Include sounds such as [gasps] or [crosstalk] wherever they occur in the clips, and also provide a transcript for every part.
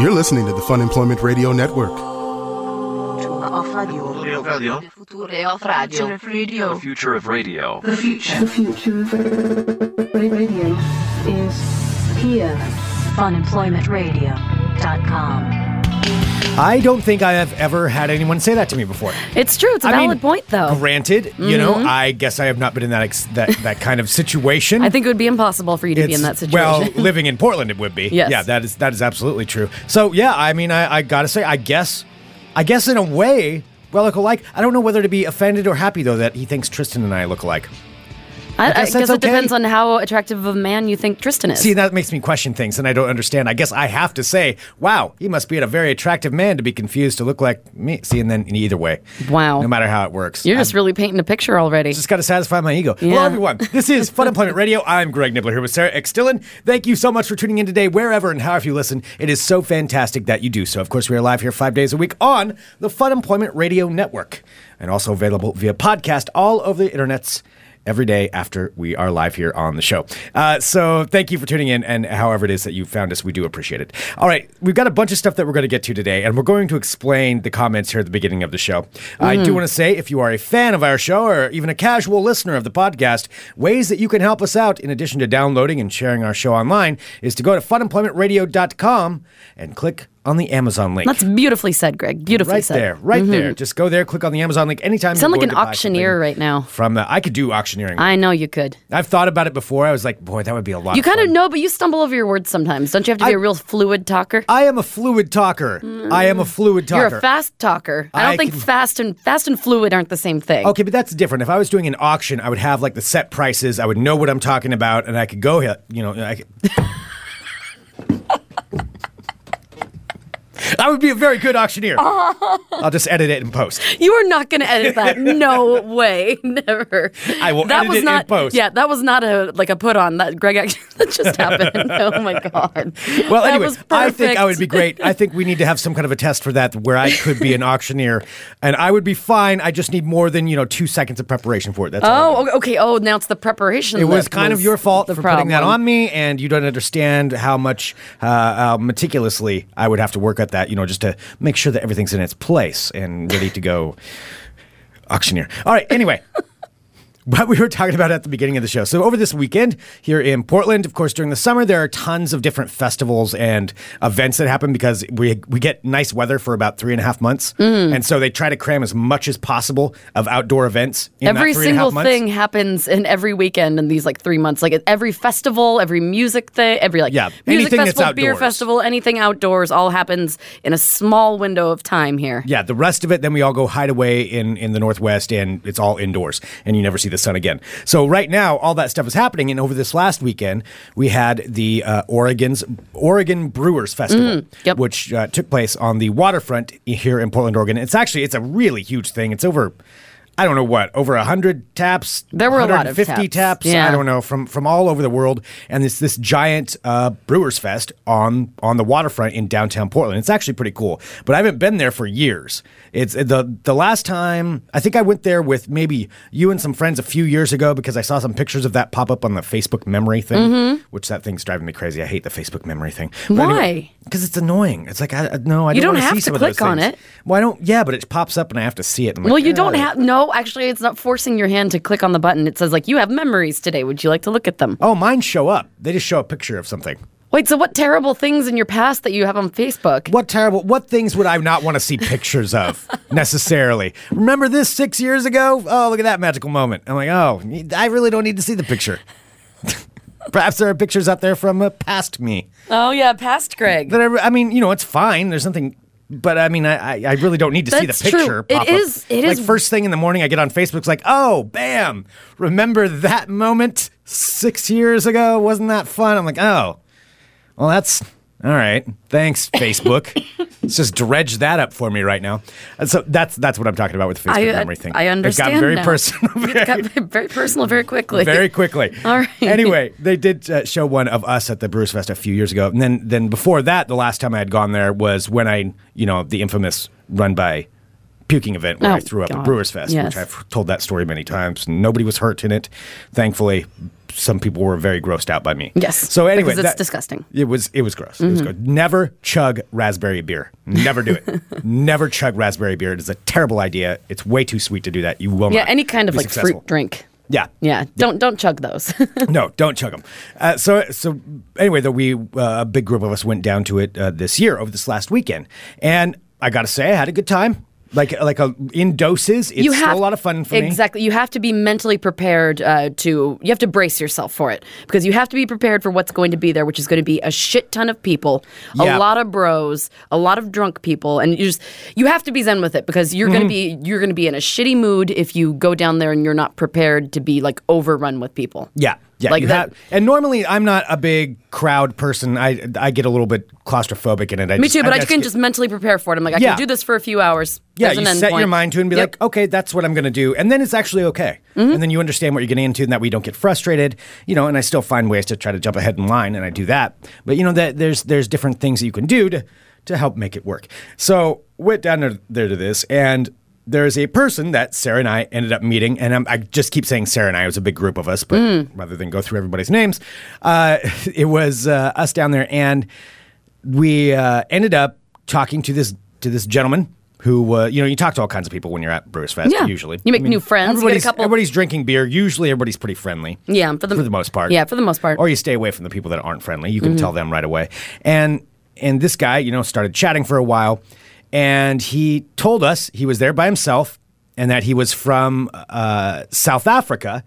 You're listening to the Fun Employment Radio Network. Off radio. Of radio. Future of radio. The future of radio. The future. The future of radio is here. funemploymentradio.com. I don't think I have ever had anyone say that to me before. It's true. It's a I valid mean, point, though. Granted, you know, mm-hmm. I guess I have not been in that ex- that that kind of situation. I think it would be impossible for you to be in that situation. Well, [laughs] living in Portland, it would be. Yes. Yeah, that is that is absolutely true. So yeah, I mean, I, I gotta say, I guess, I guess in a way, well, look alike. I don't know whether to be offended or happy though that he thinks Tristan and I look alike. I, I guess guess, that's it okay. depends on how attractive of a man you think Tristan is. See, that makes me question things, and I don't understand. I guess I have to say, wow, he must be a very attractive man to be confused to look like me. See, and then in either way, Wow. no matter how it works, You're I'm- just really painting a picture already. Just got to satisfy my ego. Hello, everyone. This is Fun Employment Radio. I'm Greg Nibler here with Sarah X. Dillon. Thank you so much for tuning in today, wherever and however you listen. It is so fantastic that you do so. Of course, we are live here five days a week on the Fun Employment Radio Network and also available via podcast all over the internets. Every day after we are live here on the show. Uh, so, thank you for tuning in, and however it is that you found us, we do appreciate it. All right, we've got a bunch of stuff that we're going to get to today, and we're going to explain the comments here at the beginning of the show. I do want to say, if you are a fan of our show or even a casual listener of the podcast, ways that you can help us out, in addition to downloading and sharing our show online, is to go to funemploymentradio.com and click on the Amazon link. That's beautifully said, Greg. Beautifully right said. Right there, right mm-hmm. there. Just go there, click on the Amazon link anytime. You sound like an auctioneer right now. From the, I could do auctioneering. I know you could. I've thought about it before. I was like, boy, that would be a lot. You kind of know, but you stumble over your words sometimes. Don't you have to be I- a real fluid talker? I am a fluid talker. I am a fluid talker. You're a fast talker. I don't I think can- fast and fast and fluid aren't the same thing. Okay, but that's different. If I was doing an auction, I would have like the set prices. I would know what I'm talking about, and I could go here. You know, I could. [laughs] I would be a very good auctioneer. [laughs] I'll just edit it in post. You are not going to edit that. [laughs] No way. [laughs] Never. I will that edit was it in not, post. Yeah, that was not a like a put on. That Greg actually that just happened. oh my god. Well, that anyway, was I think I would be great. I think we need to have some kind of a test for that where I could be an auctioneer, and I would be fine. I just need more than you know two seconds of preparation for it. That's all. Oh, okay. Oh, now it's the preparation. It was kind of your fault for putting that on me, and you don't understand how much uh, how meticulously I would have to work at that. You know, just to make sure that everything's in its place and ready to go. Auctioneer. All right. Anyway. What we were talking about at the beginning of the show. So, over this weekend here in Portland, of course, during the summer, there are tons of different festivals and events that happen because we we get nice weather for about three and a half months, Mm. and so they try to cram as much as possible of outdoor events. In Every that three and a half single thing happens in every weekend in these like three months. Like at every festival, every music thing, every like Yeah, music festival, beer festival, anything outdoors, all happens in a small window of time here. Yeah, the rest of it, then we all go hide away in, in the Northwest and it's all indoors and you never see the sun again. So, right now, all that stuff is happening. And over this last weekend, we had the uh, Oregon's Oregon Brewers Festival, Mm, yep. which uh, took place on the waterfront here in Portland, Oregon. It's actually it's a really huge thing. It's over. I don't know what over hundred taps. There were a lot of 150 taps. taps. Yeah. I don't know from from all over the world, and it's this giant uh, Brewers Fest on on the waterfront in downtown Portland. It's actually pretty cool, but I haven't been there for years. It's the the last time I think I went there with maybe you and some friends a few years ago because I saw some pictures of that pop up on the Facebook memory thing, which that thing's driving me crazy. I hate the Facebook memory thing. But Mm-hmm. Why? anyway, because it's annoying. It's like I, no, I You don't, don't have see to some of click on things. it. Well, I don't. Yeah, but it pops up and I have to see it. Like, Well, you don't have no. Oh, actually, it's not forcing your hand to click on the button. It says like you have memories today. Would you like to look at them? Oh, mine show up. They just show a picture of something. Wait, so what terrible things in your past that you have on Facebook? What terrible, what things would I not want to see pictures of [laughs] necessarily? Remember this six years ago? Oh, look at that magical moment. I'm like, oh, I really don't need to see the picture. [laughs] Perhaps there are pictures out there from uh, past me. Oh yeah, past Greg. That I, I mean, you know, it's fine. There's nothing. But I mean, I, I- really don't need to see the That's true. picture. It pop up. is- it like is- first thing in the morning. I get on Facebook. It's like, oh, bam! Remember that moment six years ago? Wasn't that fun? I'm like, oh, well, that's all right. Thanks, Facebook. [laughs] Let's just dredge that up for me right now. And so that's that's what I'm talking about with the Facebook I, memory thing. I understand. It got very now. personal. It got [laughs] very personal very quickly. very quickly. [laughs] All right. Anyway, they did uh, show one of us at the Brewers Fest a few years ago, and then then before that, the last time I had gone there was when I, you know, the infamous run by puking event where Oh, I threw up at Brewers Fest, Yes. which I've told that story many times. Nobody was hurt in it, thankfully. Some people were very grossed out by me. Yes, So anyway, because it's that- disgusting. Mm-hmm. It was it was gross. It was good. Never chug raspberry beer. Never do it. [laughs] Never chug raspberry beer. It is a terrible idea. It's way too sweet to do that. You will Yeah, not Yeah, any kind of like successful. fruit drink. Yeah. Yeah, don't don't chug those. [laughs] no, don't chug them. Uh, so, so anyway, though we uh, a big group of us went down to it uh, this year over this last weekend, and I got to say, I had a good time. Like, like a, in doses, it's you have a lot of fun for me. exactly. You have to be mentally prepared uh, to. You have to brace yourself for it because you have to be prepared for what's going to be there, which is going to be a shit ton of people, Yeah. a lot of bros, a lot of drunk people, and you just you have to be zen with it because you're Mm-hmm. going to be you're going to be in a shitty mood if you go down there and you're not prepared to be like overrun with people. Yeah, yeah. Like that- have- and normally, I'm not a big crowd person. I I get a little bit claustrophobic in it. I Me just- too, but I, just can get- just mentally prepare for it. I'm like, I Yeah. can do this for a few hours. Yeah, There's you set your mind to it and be Yep. Mm-hmm. like, okay, that's what I'm going to do, and then it's actually okay, and then you understand what you're getting into, and that we don't get frustrated, you know. And I still find ways to try to jump ahead in line, and I do that. But you know that there's there's different things that you can do to to help make it work. So went down there, there to this, and there's a person that Sarah and I ended up meeting, and I'm, I just keep saying Sarah and I. It was a big group of us, but Mm. rather than go through everybody's names, uh, [laughs] it was uh, us down there, and we uh, ended up talking to this to this gentleman who uh, you know you talk to all kinds of people when you're at Brewers Fest Yeah. usually You make new friends, you get a everybody's, couple- everybody's drinking beer usually everybody's pretty friendly Yeah, for the, for the most part Yeah, for the most part. or you stay away from the people that aren't friendly you can Mm-hmm. tell them right away and and this guy you know started chatting for a while and he told us he was there by himself and that he was from uh, South Africa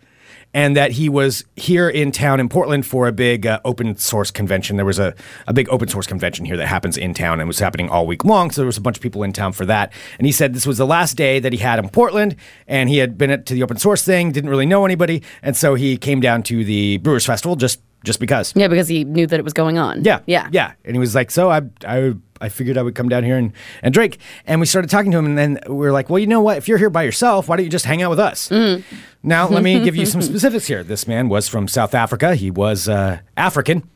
and that he was here in town in Portland for a big uh, open source convention. There was a, a big open source convention here that happens in town and was happening all week long. So there was a bunch of people in town for that. And he said this was the last day that he had in Portland and he had been to the open source thing, didn't really know anybody. And so he came down to the Brewers Festival just, just because. yeah, because he knew that it was going on. Yeah, yeah, yeah. And he was like, "So I, I, I figured I would come down here and, and drink." And we started talking to him, and then we were like, "Well, you know what? If you're here by yourself, why don't you just hang out with us?" Mm-hmm. Now, let me [laughs] give you some specifics here. This man was from South Africa. He was uh, African,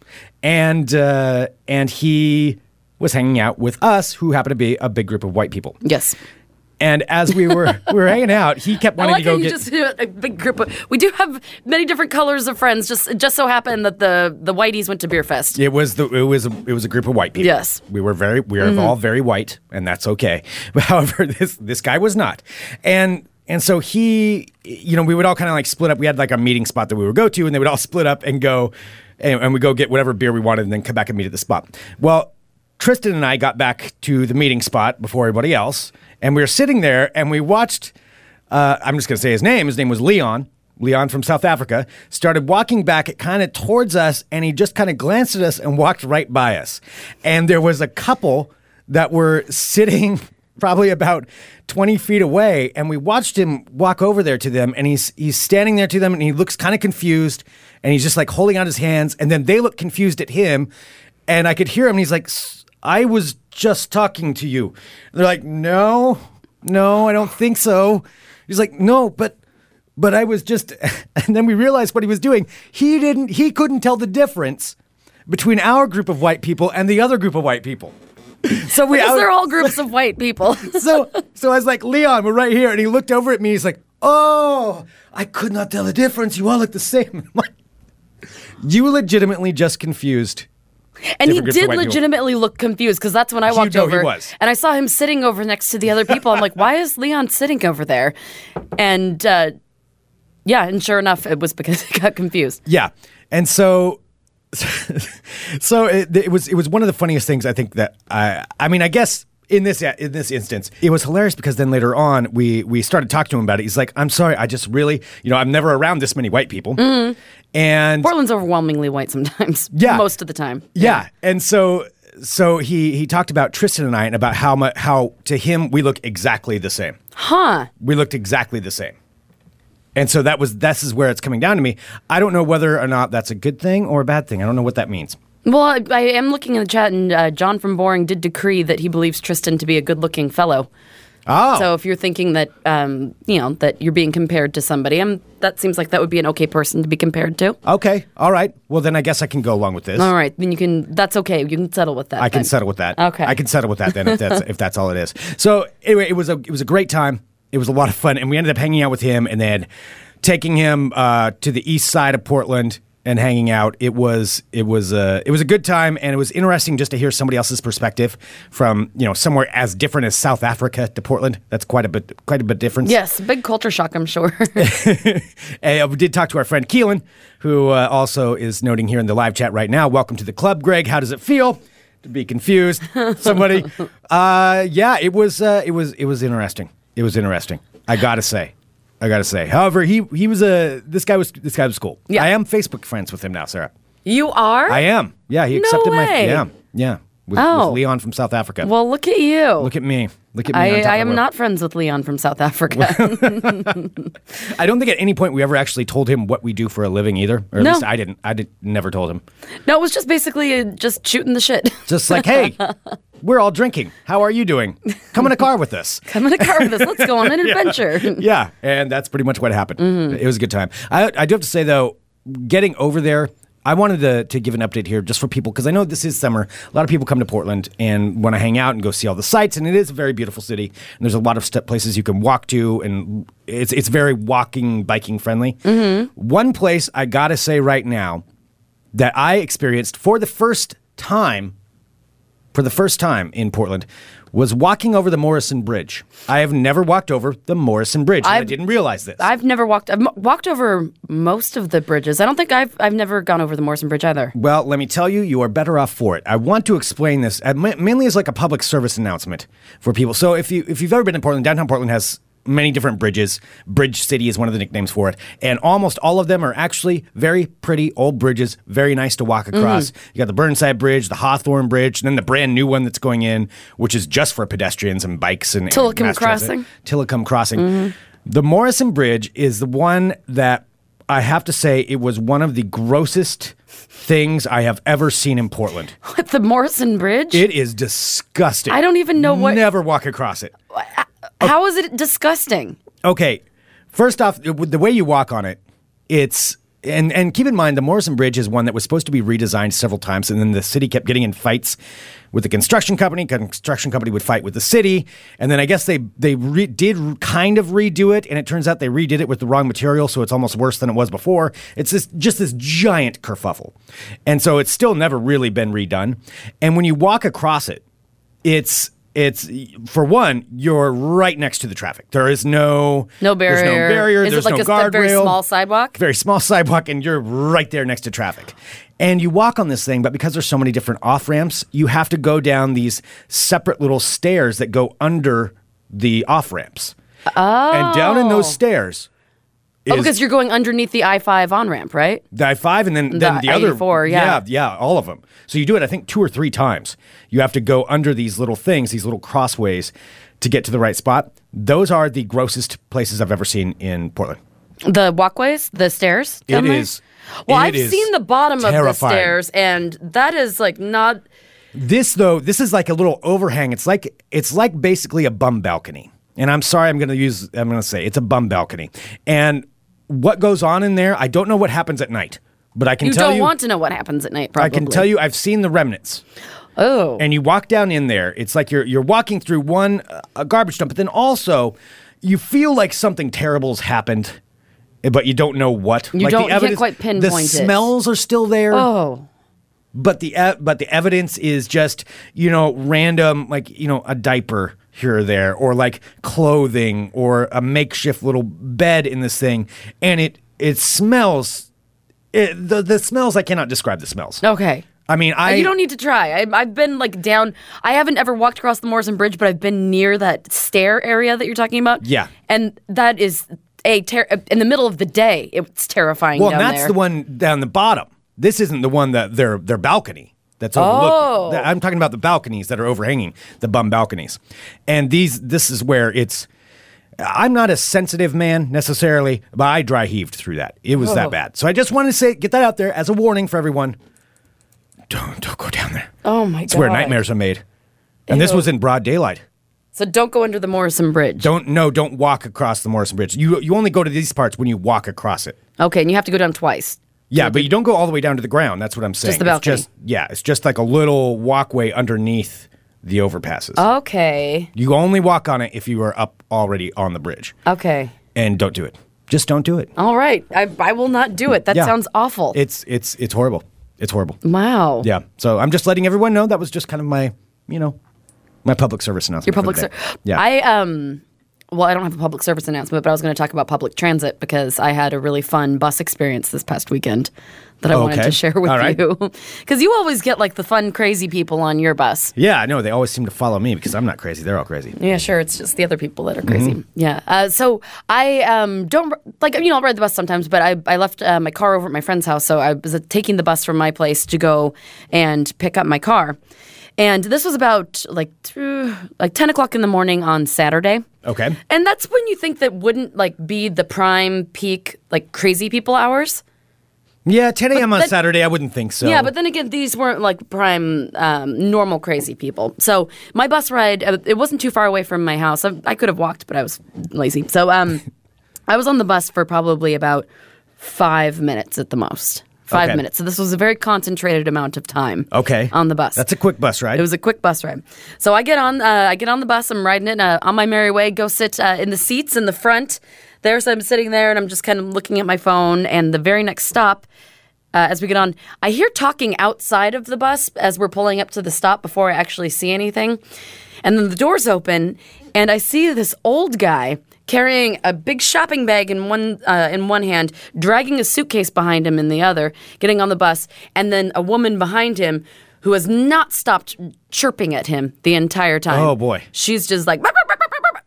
and uh, and he was hanging out with us, who happened to be a big group of white people. Yes. And as we were we were hanging out, he kept wanting like to go get. just a big group of. We do have many different colors of friends. Just it just so happened that the the whiteys went to beer fest. It was the it was a, it was a group of white people. Yes. we were very we are mm-hmm. all very white, and that's okay. But [laughs] however, this this guy was not, and and so he, you know, we would all kind of like split up. We had like a meeting spot that we would go to, and they would all [laughs] split up and go, and, and we go get whatever beer we wanted, and then come back and meet at the spot. Well, Tristan and I got back to the meeting spot before everybody else, and we were sitting there, and we watched. Uh, I'm just going to say his name. His name was Leon. Leon from South Africa started walking back kind of towards us, and he just kind of glanced at us and walked right by us. And there was a couple that were sitting [laughs] probably about 20 feet away, and we watched him walk over there to them, and he's he's standing there to them, and he looks kind of confused, and he's just like holding out his hands, and then they look confused at him, and I could hear him, and he's like, "S- "I was just talking to you." they're like, "No, no, I don't think so." He's like, "No, but." But I was just, [laughs] and then we realized what he was doing. He didn't, he couldn't tell the difference between our group of white people and the other group of white people. So we, [laughs] Because they're all groups of white people. [laughs] so, so I was like, Leon, we're right here. And he looked over at me. He's like, oh, I could not tell the difference. You all look the same. I'm like, you legitimately just confused. And he Different groups of did legitimately look confused because that's when I You walked know he over was. and I saw him sitting over next to the other people. I'm like, why is Leon sitting over there? And uh, yeah, and sure enough, it was because [laughs] he got confused. Yeah. And so, [laughs] so it, it was, it was one of the funniest things I think that I, I mean, I guess in this, in this instance, it was hilarious because then later on we, we started talking to him about it. He's like, I'm sorry. I just really, you know, I'm never around this many white people. Mm-hmm. And Portland's overwhelmingly white sometimes. [laughs] Yeah. most of the time. Yeah. And so so he he talked about Tristan and I and about how much how to him we look exactly the same. Huh? We looked exactly the same. And so that was this is where it's coming down to me. I don't know whether or not that's a good thing or a bad thing. I don't know what that means. Well, I, I am looking in the chat, and uh, John from Boring did decree that he believes Tristan to be a good-looking fellow. Oh. So if you're thinking that, um, you know, that you're being compared to somebody, um, that seems like that would be an okay person to be compared to. okay. All right. Well then I guess I can go along with this. All right, then you can. That's okay. You can settle with that. I can settle with that. Okay. I can settle with that then if that's [laughs] if that's all it is. So anyway, it was a it was a great time. It was a lot of fun, and we ended up hanging out with him. And then taking him uh, to the east side of Portland and hanging out. It was it was a it was a good time, and it was interesting just to hear somebody else's perspective from you know somewhere as different as South Africa to Portland. That's quite a bit quite a bit difference. Yes, big culture shock, I'm sure. [laughs] We did talk to our friend Keelan, who uh, also is noting here in the live chat right now. Welcome to the club, Greg. How does it feel to be confused? Somebody, [laughs] uh, yeah, it was uh, it was it was interesting. It was interesting. I gotta say, I gotta say. However, he he was a this guy was this guy was cool. Yeah. I am Facebook friends with him now, Sarah. you are? I am. Yeah, he No accepted my way. yeah yeah with, Oh. with Leon from South Africa. Well, look at you. Look at me. Look at me. I, I am not friends with Leon from South Africa. [laughs] [laughs] I don't think at any point we ever actually told him what we do for a living either. Or at No. least I didn't. I did never told him. no, it was just basically uh, just shooting the shit. [laughs] Just like, hey, we're all drinking. How are you doing? Come in a car with us. Come in a car with us. Let's go on an adventure. Yeah, and that's pretty much what happened. Mm-hmm. It was a good time. I, I do have to say though, getting over there. I wanted to, to give an update here just for people because I know this is summer. A lot of people come to Portland and want to hang out and go see all the sights, and it is a very beautiful city. And there's a lot of step places you can walk to, and it's it's very walking, biking friendly. Mm-hmm. One place I gotta say right now that I experienced for the first time for the first time in Portland was walking over the Morrison Bridge. I have never walked over the Morrison Bridge. and I didn't realize this. I've never walked. I've walked over most of the bridges. I don't think I've I've never gone over the Morrison Bridge either. well, let me tell you, you are better off for it. I want to explain this uh, mainly as like a public service announcement for people. So if you if you've ever been in Portland, downtown Portland has many different bridges. Bridge City is one of the nicknames for it, and almost all of them are actually very pretty old bridges, very nice to walk across. Mm-hmm. You got the Burnside Bridge, the Hawthorne Bridge, and then the brand new one that's going in, which is just for pedestrians and bikes and and Tillicum transit. Crossing? Tillicum Crossing. Mm-hmm. The Morrison Bridge is the one that I have to say it was one of the grossest things I have ever seen in Portland. [laughs] With the Morrison Bridge, It is disgusting. I don't even know what- You Never walk across it. How is it disgusting? Okay, first off, the way you walk on it, it's and and keep in mind the Morrison Bridge is one that was supposed to be redesigned several times, and then the city kept getting in fights with the construction company. Construction company would fight with the city, and then I guess they they re- did kind of redo it, and it turns out they redid it with the wrong material, so it's almost worse than it was before. It's this just this giant kerfuffle, and so it's still never really been redone. And when you walk across it, it's it's for one, you're right next to the traffic. There is no No There's barrier. no barrier. Is there's it like no a, very small sidewalk? Very small [laughs] sidewalk, and you're right there next to traffic. And you walk on this thing, but because there's so many different off ramps, you have to go down these separate little stairs that go under the off ramps. Oh. And down in those oh. stairs. Oh, because you're going underneath the I five on ramp, right? the I five, and then then the other I-84, yeah. yeah, yeah, all of them. So you do it, I think, two or three times. You have to go under these little things, these little crossways, to get to the right spot. Those are the grossest places I've ever seen in Portland. The walkways, the stairs. It there? is- Well, I've is seen the bottom of the stairs, and that is like not. This though, this is like a little overhang. It's like it's like basically a bum balcony. And I'm sorry, I'm going to use. I'm going to say it's a bum balcony. And what goes on in there, I don't know what happens at night, but I can tell You tell don't want to know what happens at night. Probably. I can tell you, I've seen the remnants. Oh, and you walk down in there. It's like you're you're walking through one uh, a garbage dump, but then also you feel like something terrible's happened, but you don't know what. You like don't- the you can't evidence, quite The pinpoint it. smells are still there, oh, but the but the evidence is just you know random like you know a diaper here or there, or like clothing, or a makeshift little bed in this thing, and it it smells. It, the the smells I cannot describe the smells. okay. I mean I you don't need to try. I, I've been like down. I haven't ever walked across the Morrison Bridge, but I've been near that stair area that you're talking about. Yeah. and that is a ter- in the middle of the day. It's terrifying. Well, that's there. the one down the bottom. This isn't the one that their their balcony that's overlooked. Oh. I'm talking about the balconies that are overhanging the bum balconies, and these this is where it's. I'm not a sensitive man necessarily, but I dry heaved through that. It was Oh. that bad. So I just wanted to say, get that out there as a warning for everyone. Don't don't go down there. Oh my It's god. where nightmares are made. And this was in broad daylight. So don't go under the Morrison Bridge. Don't no, don't walk across the Morrison Bridge. You you only go to these parts when you walk across it. Okay, and you have to go down twice. Yeah, but you don't go all the way down to the ground. That's what I'm saying. Just the balcony. It's just, yeah, it's just like a little walkway underneath the overpasses. Okay. you only walk on it if you are up already on the bridge. Okay. And don't do it. Just don't do it. All right. I, I will not do it. That Yeah. sounds awful. It's it's it's horrible. It's horrible. wow. Yeah. So I'm just letting everyone know that was just kind of my, you know, my public service announcement. Your for public day. service. Yeah. I um. Well, I don't have a public service announcement, but I was going to talk about public transit because I had a really fun bus experience this past weekend that I wanted to share with right. you. [laughs] Because you always get like the fun, crazy people on your bus. yeah. I know they always seem to follow me because I'm not crazy. They're all crazy. Yeah, sure. It's just the other people that are crazy. Mm-hmm. Yeah. Uh, so I um, don't like you know I'll ride the bus sometimes, but I I left uh, my car over at my friend's house, so I was uh, taking the bus from my place to go and pick up my car, and this was about like like ten o'clock in the morning on Saturday. Okay. And that's when you think that wouldn't like be the prime peak like crazy people hours. Yeah. 10 a.m. on that- Saturday. I wouldn't think so. Yeah, but then again, these weren't like prime um, normal crazy people. So my bus ride, uh, it wasn't too far away from my house. I, I could have walked, but I was lazy. So um, [laughs] I was on the bus for probably about five minutes at the most. Five Okay. minutes. So this was a very concentrated amount of time. Okay. On the bus. That's a quick bus ride. It was a quick bus ride. So I get on, uh, I get on the bus. I'm riding it uh, on my merry way. Go sit uh, in the seats in the front. There, so I'm sitting there, and I'm just kind of looking at my phone. And the very next stop, uh, as we get on, I hear talking outside of the bus as we're pulling up to the stop before I actually see anything. And then the doors open, and I see this old guy carrying a big shopping bag in one uh, in one hand, dragging a suitcase behind him in the other, getting on the bus, and then a woman behind him who has not stopped chirping at him the entire time. Oh, boy. She's just like "Burp, burp, burp, burp, burp,"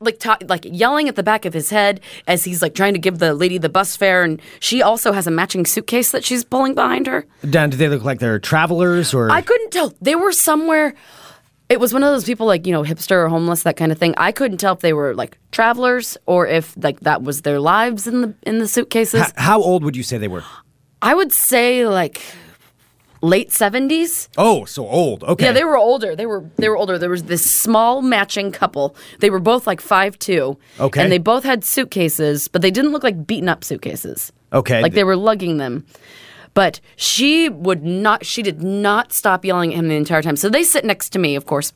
like ta- like yelling at the back of his head as he's like trying to give the lady the bus fare, and she also has a matching suitcase that she's pulling behind her. Dan, do they look like they're travelers or? I couldn't tell. They were somewhere. It was one of those people like you know hipster or homeless that kind of thing. I couldn't tell if they were like travelers or if like that was their lives in the in the suitcases. H- how old would you say they were? I would say like late seventies. Oh, so old. Okay. Yeah, they were older. They were they were older. There was this small matching couple. They were both like five two. Okay. And they both had suitcases, but they didn't look like beaten up suitcases. Okay. Like they were lugging them. But she would not she did not stop yelling at him the entire time. So they sit next to me, of course.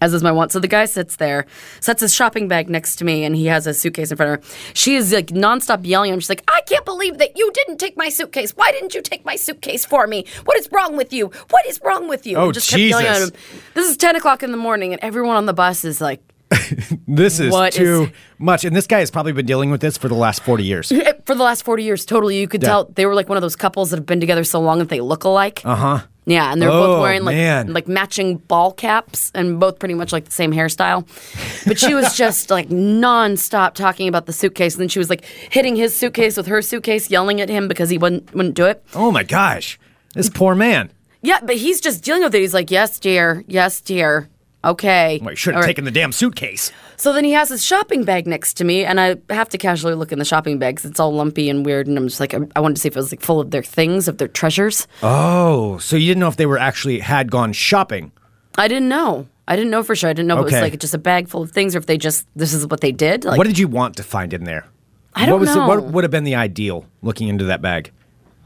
As is my want. So the guy sits there, sets his shopping bag next to me, and he has a suitcase in front of her. She is like nonstop yelling at him. She's like, I can't believe that you didn't take my suitcase. Why didn't you take my suitcase for me? What is wrong with you? What is wrong with you? Oh, And just kept yelling at Jesus. him. This is 10 o'clock in the morning, and everyone on the bus is like, [laughs] this is What too is- much, and this guy has probably been dealing with this for the last forty years. [laughs] for the last 40 years, totally, you could Yeah. tell they were like one of those couples that have been together so long that they look alike. Uh huh. Yeah, and they're Oh, both wearing like man. like matching ball caps and both pretty much like the same hairstyle. But she was just like nonstop talking about the suitcase, and then she was like hitting his suitcase with her suitcase, yelling at him because he wouldn't wouldn't do it. Oh my gosh, this poor man. Yeah, but he's just dealing with it. He's like, "Yes, dear. Yes, dear. Okay." Well, he should have right. taken the damn suitcase. So then he has his shopping bag next to me, and I have to casually look in the shopping bag 'cause it's all lumpy and weird. And I'm just like, I, I wanted to see if it was like full of their things, of their treasures. Oh, so you didn't know if they were actually had gone shopping? I didn't know. I didn't know for sure. I didn't know if it was like just a bag full of things, or if they just this is what they did. Like, what did you want to find in there? I don't what was know. The, what would have been the ideal looking into that bag?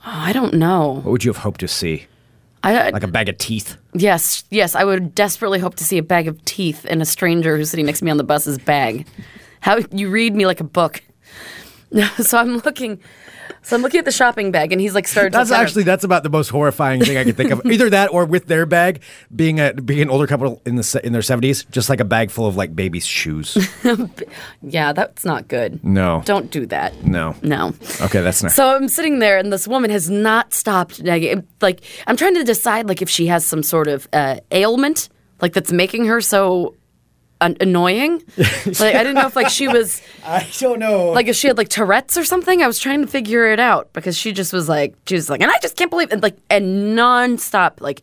Oh, I don't know. What would you have hoped to see? I, Like a bag of teeth? yes, yes. I would desperately hope to see a bag of teeth in a stranger who's sitting next to me on the bus's bag. How you read me like a book. [laughs] so I'm looking. So I'm looking at the shopping bag, and he's like started. That's actually that's about the most horrifying thing I could think of. [laughs] Either that or with their bag being a being an older couple in the in their seventies, just like a bag full of like baby's shoes. [laughs] yeah, that's not good. No. don't do that. No. no. Okay, that's not. So I'm sitting there, and this woman has not stopped. nagging. Like I'm trying to decide, like if she has some sort of uh, ailment, like that's making her so an- annoying. [laughs] like I didn't know if like she was [laughs] I don't know. like if she had like Tourette's or something. I was trying to figure it out because she just was like she was like, and I just can't believe and like and nonstop like.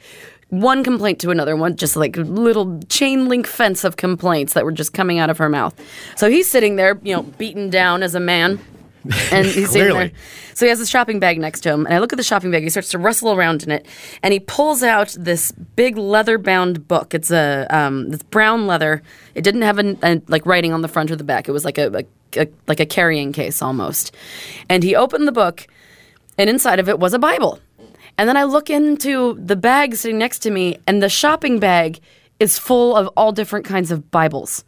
One complaint to another, one just like little chain link fence of complaints that were just coming out of her mouth. So he's sitting there, you know, beaten down as a man, [laughs] and he's sitting there. So he has his shopping bag next to him, and I look at the shopping bag. He starts to rustle around in it, and he pulls out this big leather-bound book. It's a um, it's brown leather. It didn't have an, a, like writing on the front or the back. It was like a, a, a like a carrying case almost. And he opened the book, and inside of it was a Bible. And then I look into the bag sitting next to me, and the shopping bag is full of all different kinds of Bibles.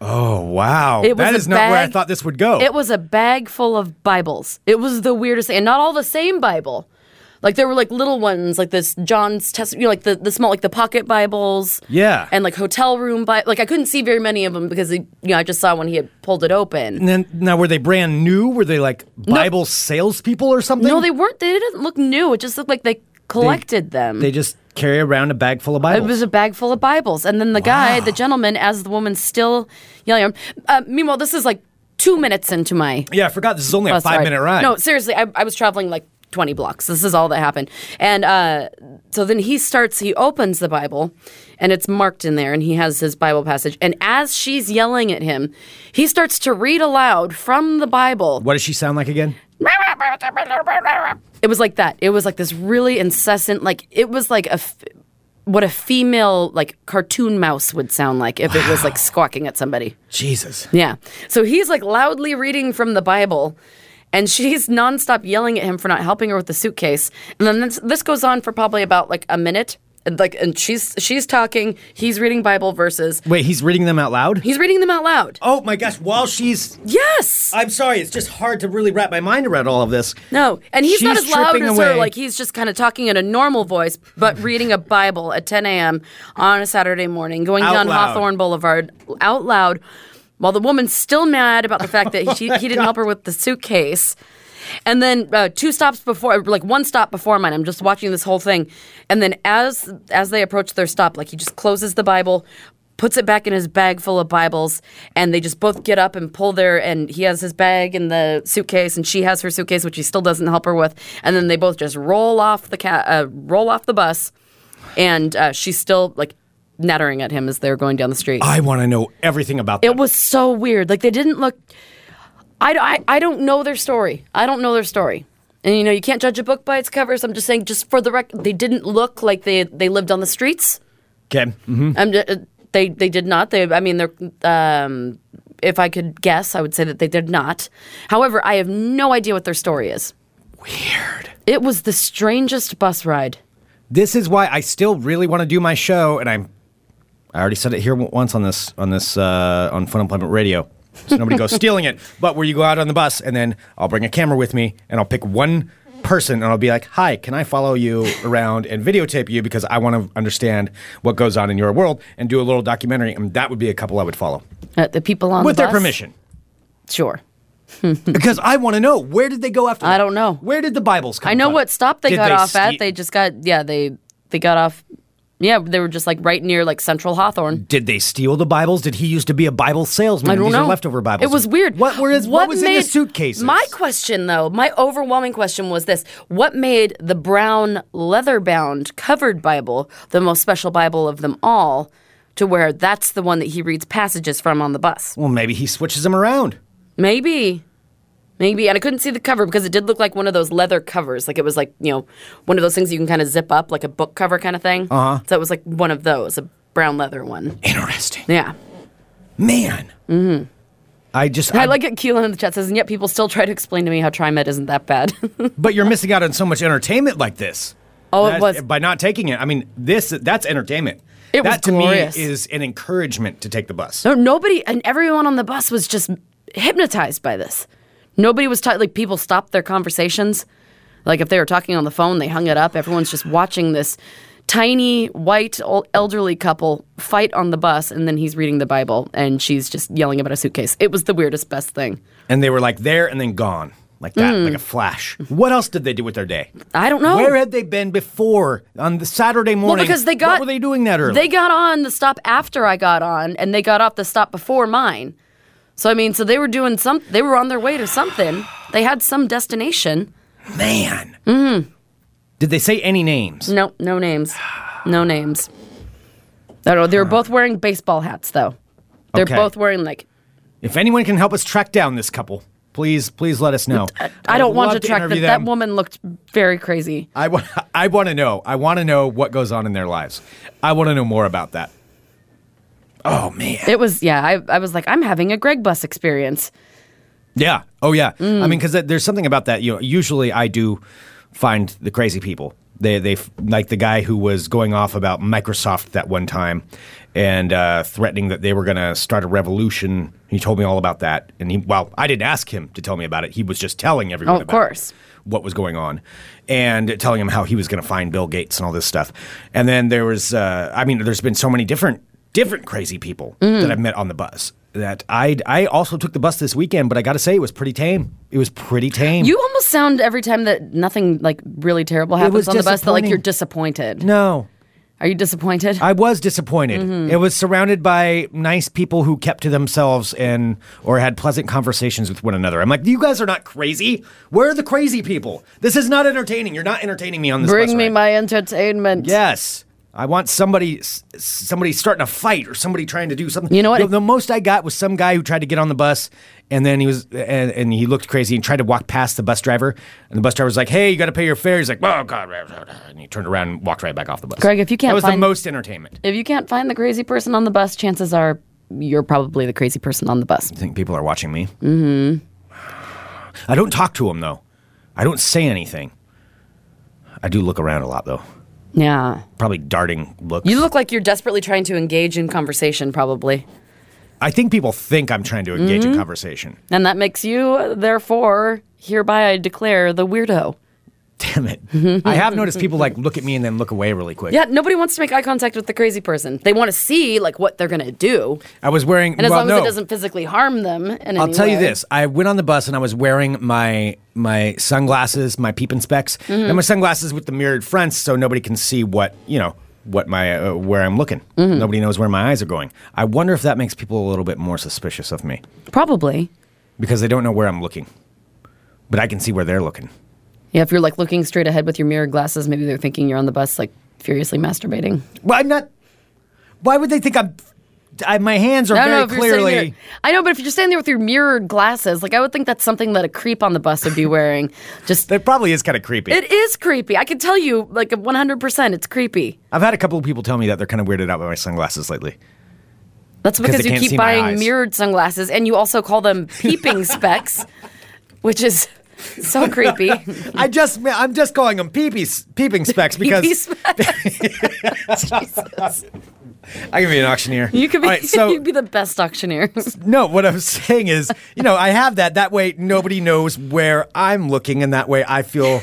Oh wow, It that a not where I thought this would go. It was a bag full of Bibles. It was the weirdest thing, and not all the same Bible. Like there were like little ones, like this John's test, you know, like the, the small, like the pocket Bibles. Yeah. And like hotel room Bi Like I couldn't see very many of them because, you know, I just saw when he had pulled it open. And then now were they brand new? Were they like Bible salespeople or something? No, they weren't. They didn't look new. It just looked like they collected them. They just carry around a bag full of Bibles. It was a bag full of Bibles. And then the guy, the gentleman, as the woman still yelling. Uh, meanwhile, this is like two minutes into my yeah, I forgot this is only a five minute ride. No, seriously, I, I was traveling like 20 blocks. This is all that happened. And uh, so then he starts, he opens the Bible and it's marked in there and he has his Bible passage. And as she's yelling at him, he starts to read aloud from the Bible. What does she sound like again? It was like that. It was like this really incessant, like, it was like a. F- what a female like cartoon mouse would sound like if it was like squawking at somebody. Jesus. Yeah. So he's like loudly reading from the Bible, and she's nonstop yelling at him for not helping her with the suitcase. And then this, this goes on for probably about like a minute. And like, and she's she's talking. He's reading Bible verses. Wait, he's reading them out loud? He's reading them out loud. Oh my gosh, while she's. Yes. I'm sorry, it's just hard to really wrap my mind around all of this. No, and he's not She's as loud tripping as her. away. Like he's just kind of talking in a normal voice, but reading a Bible at 10 a.m. on a Saturday morning, going Out down loud. Hawthorne Boulevard out loud, while the woman's still mad about the fact that he, [laughs] oh he didn't help her with the suitcase. And then uh, two stops before, like one stop before mine, I'm just watching this whole thing, and then as as they approach their stop, like he just closes the Bible, puts it back in his bag full of Bibles, and they just both get up and pull their, and he has his bag in the suitcase, and she has her suitcase, which he still doesn't help her with, and then they both just roll off the ca- uh, roll off the bus, and uh, she's still like nattering at him as they're going down the street. I want to know everything about It was so weird. Like they didn't look. I, I, I don't know their story. I don't know their story. And you know you can't judge a book by its cover. So I'm just saying, just for the record, they didn't look like they they lived on the streets. Okay. Mm-hmm. I'm ju- uh, they they did not. They I mean they're. Um, if I could guess, I would say that they did not. However, I have no idea what their story is. Weird. It was the strangest bus ride. This is why I still really want to do my show, and I'm. I already said it here once on this on this uh, on Fun Employment Radio, so nobody goes stealing it. But where you go out on the bus, and then I'll bring a camera with me, and I'll pick one person, and I'll be like, "Hi, can I follow you around and videotape you because I want to understand what goes on in your world and do a little documentary?" And that would be a couple I would follow Uh, the people on the with the their bus? permission. Sure. [laughs] because I want to know where did they go after. I that? don't know. Where did the Bibles come I know from? what stop they Did got off ste- at. They just got yeah they they got off. Yeah, they were just like right near like Central Hawthorne. Did they steal the Bibles? Did he used to be a Bible salesman? I don't These know. are leftover Bibles. It was weird. What were his, what, was in the suitcases? My question, though, my overwhelming question was this: What made the brown leather-bound covered Bible the most special Bible of them all? To where that's the one that he reads passages from on the bus. well, maybe he switches them around. Maybe. Maybe. And I couldn't see the cover because it did look like one of those leather covers. Like it was like, you know, one of those things you can kind of zip up, like a book cover kind of thing. Uh huh. So it was like one of those, a brown leather one. Interesting, Yeah. man. Mm-hmm. I just, I like it. Keelan in the chat says, and yet people still try to explain to me how TriMet isn't that bad. [laughs] but you're missing out on so much entertainment like this. oh, it was. by not taking it. I mean, this that's entertainment. It was that to glorious. me is an encouragement to take the bus. No, nobody, and everyone on the bus was just hypnotized by this. Nobody was ta- like people stopped their conversations. Like if they were talking on the phone, they hung it up. Everyone's just watching this tiny white elderly couple fight on the bus, and then he's reading the Bible, and she's just yelling about a suitcase. It was the weirdest, best thing. And they were like there and then gone, like that, like a flash. What else did they do with their day? Mm. I don't know. Where had they been before on the Saturday morning? well, because they got what were they doing that early? They got on the stop after I got on, and they got off the stop before mine. So I mean, so they were doing some. They were on their way to something. They had some destination. man. Mm-hmm. Did they say any names? No, no names. No names. I don't know. They were both wearing baseball hats, though. They're Okay. both wearing like. If anyone can help us track down this couple, please, please let us know. I don't want to track that. That woman looked very crazy. I. [laughs] I want to know. I want to know what goes on in their lives. I want to know more about that. Oh man. It was yeah. I I was like, I'm having a Greg bus experience. Yeah. Oh yeah. Mm. I mean, because there's something about that. You know, usually I do find the crazy people. They they like the guy who was going off about Microsoft that one time, and uh, threatening that they were going to start a revolution. He told me all about that, and he well, I didn't ask him to tell me about it. He was just telling everyone. Oh, of about course. what was going on, and telling him how he was going to find Bill Gates and all this stuff. And then there was, uh, I mean, there's been so many different different crazy people Mm-hmm. that I've met on the bus. That I I also took the bus this weekend, but I got to say it was pretty tame. It was pretty tame. You almost sound every time that nothing like really terrible happens on the bus that like you're disappointed. no. Are you disappointed? I was disappointed. Mm-hmm. It was surrounded by nice people who kept to themselves and or had pleasant conversations with one another. I'm like, you guys are not crazy. Where are the crazy people? This is not entertaining. You're not entertaining me on this. Bring me ride. my entertainment. Yes. I want somebody, somebody starting a fight or somebody trying to do something. You know what? The, the most I got was some guy who tried to get on the bus, and then he was, and, and he looked crazy and tried to walk past the bus driver, and the bus driver was like, "Hey, you got to pay your fare." He's like, "Oh God," and he turned around and walked right back off the bus. Greg, if you can't that was the most entertainment. If you can't find the crazy person on the bus, chances are you're probably the crazy person on the bus. I think people are watching me. Mm-hmm. I don't talk to them though. I don't say anything. I do look around a lot though. Yeah. Probably darting looks. You look like you're desperately trying to engage in conversation, probably. I think people think I'm trying to engage Mm-hmm. in conversation. And that makes you, therefore, hereby I declare the weirdo. Damn it! I have noticed people like look at me and then look away really quick. Yeah, nobody wants to make eye contact with the crazy person. They want to see like what they're gonna do, I was wearing. and as well, long no, as it doesn't physically harm them. In I'll any tell you way. this: I went on the bus and I was wearing my my sunglasses, my peeping specs, Mm-hmm. and my sunglasses with the mirrored fronts, so nobody can see what you know what my uh, where I'm looking. Mm-hmm. Nobody knows where my eyes are going. I wonder if that makes people a little bit more suspicious of me Probably. because they don't know where I'm looking, but I can see where they're looking. Yeah, if you're like looking straight ahead with your mirrored glasses, maybe they're thinking you're on the bus like furiously masturbating. Well, I'm not. Why would they think I'm? I, my hands are I very know if you're sitting clearly. there. I know, but if you're standing there with your mirrored glasses, like I would think that's something that a creep on the bus would be wearing. [laughs] Just That probably is kind of creepy. it is creepy. I can tell you, like 100, percent it's creepy. I've had a couple of people tell me that they're kind of weirded out by my sunglasses lately. That's because you keep buying mirrored sunglasses, and you also call them [laughs] peeping specs, which is so creepy. [laughs] I just, I'm just calling them peepee, peeping specs because specs. [laughs] Jesus. I can be an auctioneer. You could be, right, so [laughs] you'd be the best auctioneer. no, what I'm saying is, you know, I have that. That way, nobody knows where I'm looking, and that way, I feel.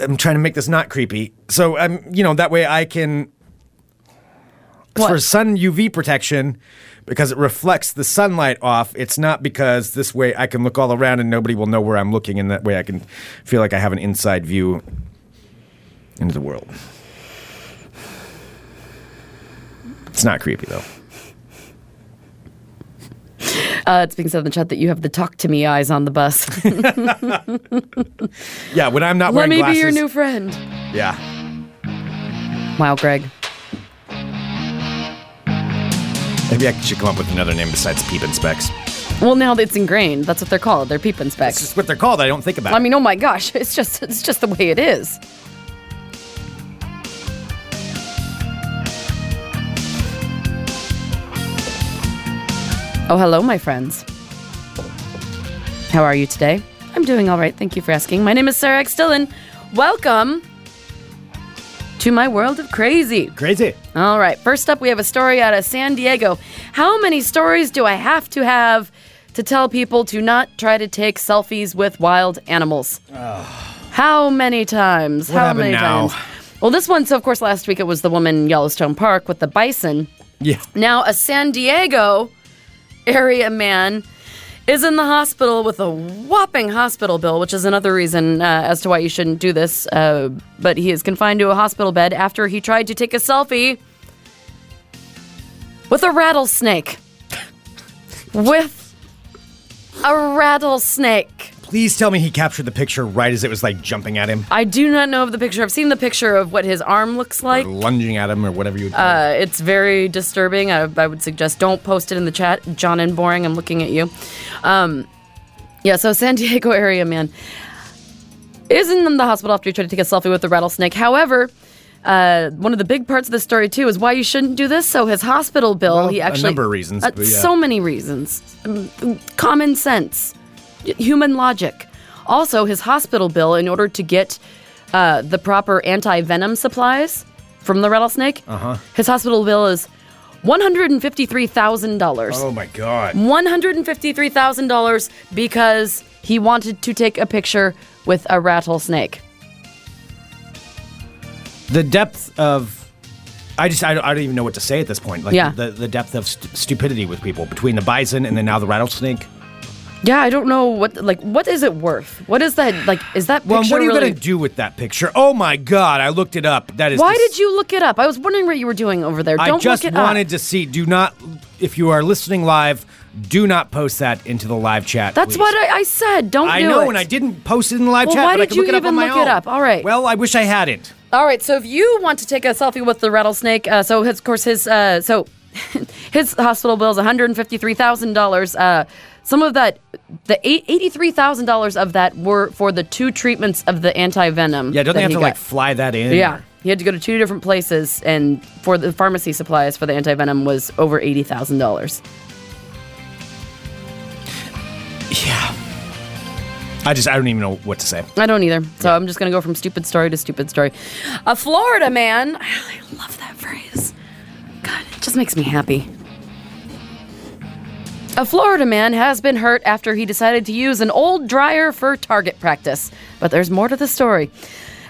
I'm trying to make this not creepy, so I'm, you know, that way I can. What? For sun UV protection, because it reflects the sunlight off. It's not because this way I can look all around and nobody will know where I'm looking, and that way I can feel like I have an inside view into the world. It's not creepy though. Uh, it's being said in the chat that you have the talk to me eyes on the bus. [laughs] Yeah, when I'm not Let wearing me glasses. be your new friend. Yeah. Wow, Greg. Maybe I should come up with another name besides peeping specs. Well, now it's ingrained. That's what they're called. They're peeping It's specs. just what they're called. I don't think about it. I mean, oh my gosh, [laughs] it's just it's just the way it is. Oh, hello, my friends. How are you today? I'm doing all right. Thank you for asking. My name is Sarah X. Dillon. Welcome to my world of crazy. Crazy. All right. First up, we have a story out of San Diego. How many stories do I have to have to tell people to not try to take selfies with wild animals? How many times? What How happened many now? times? Well, this one, so of course, last week it was the woman in Yellowstone Park with the bison. Yeah. Now, a San Diego area man is in the hospital with a whopping hospital bill, which is another reason uh, as to why you shouldn't do this. Uh, but he is confined to a hospital bed after he tried to take a selfie with a rattlesnake. [laughs] with a rattlesnake. Please tell me he captured the picture right as it was like jumping at him, I do not know of the picture. I've seen the picture of what his arm looks like. or lunging at him, or whatever you would call it. Uh, it's very disturbing. I, I would suggest don't post it in the chat. John and Boring, I'm looking at you. Um, yeah, so San Diego area man is in the hospital after he tried to take a selfie with the rattlesnake. However, uh, one of the big parts of the story too is why you shouldn't do this. So his hospital bill, Well, he a actually number of reasons, uh, yeah. so many reasons, Um, common sense, human logic. Also, his hospital bill, in order to get uh, the proper anti venom supplies from the rattlesnake, uh-huh. his hospital bill is $153,000. Oh my god. $153,000 because he wanted to take a picture with a rattlesnake. The depth of. I just I don't, I don't even know what to say at this point. Like Yeah. the, the depth of st- stupidity with people between the bison and then now the rattlesnake. Yeah, I don't know what like what is it worth? What is that like is that picture Well, what are you really gonna do with that picture? Oh my god, I looked it up. That is. Why dis- did you look it up? I was wondering what you were doing over there. I Don't just look it wanted up. to see. Do not, if you are listening live, do not post that into the live chat. That's please. what I, I said. Don't I do know, it. and I didn't post it in the live Well, chat. why but I did can you look it up even on my look it up? All right. Well, I wish I hadn't. All right, so if you want to take a selfie with the rattlesnake, uh, so his, of course his uh, so [laughs] his hospital bill is one hundred and fifty three thousand dollars. Uh, some of that, the eighty three thousand dollars of that were for the two treatments of the anti venom. Yeah, don't they have to like fly that in? Yeah, he had to go to two different places, and for the pharmacy supplies for the anti venom was over eighty thousand dollars. Yeah. I just I don't even know what to say. I don't either. So I'm just going to go from stupid story to stupid story. A Florida man, [sighs] I love that phrase. God, it just makes me happy. A Florida man has been hurt after he decided to use an old dryer for target practice. But there's more to the story.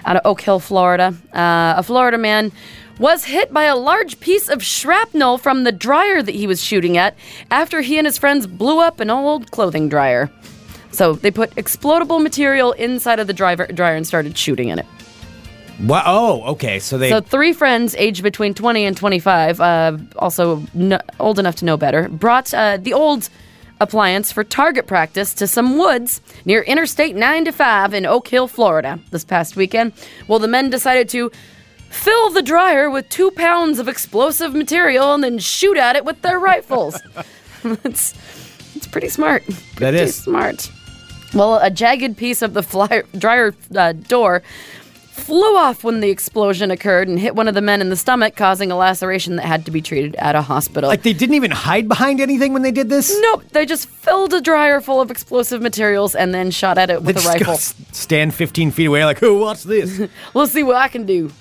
Out of Oak Hill, Florida, uh, a Florida man was hit by a large piece of shrapnel from the dryer that he was shooting at after he and his friends blew up an old clothing dryer. So they put explodable material inside of the dryer and started shooting in it. Oh, okay. So they So three friends, aged between 20 and 25, uh, also n- old enough to know better, brought uh, the old appliance for target practice to some woods near Interstate 95 in Oak Hill, Florida, this past weekend. Well, the men decided to fill the dryer with two pounds of explosive material and then shoot at it with their rifles. [laughs] it's, it's pretty smart. That Pretty is. smart. Well, a jagged piece of the flyer, dryer uh, door flew off when the explosion occurred and hit one of the men in the stomach, causing a laceration that had to be treated at a hospital. like they didn't even hide behind anything when they did this. nope, they just filled a dryer full of explosive materials and then shot at it They with a just go rifle. stand 15 feet away, like, oh, what's this? [laughs] Let's see what I can do.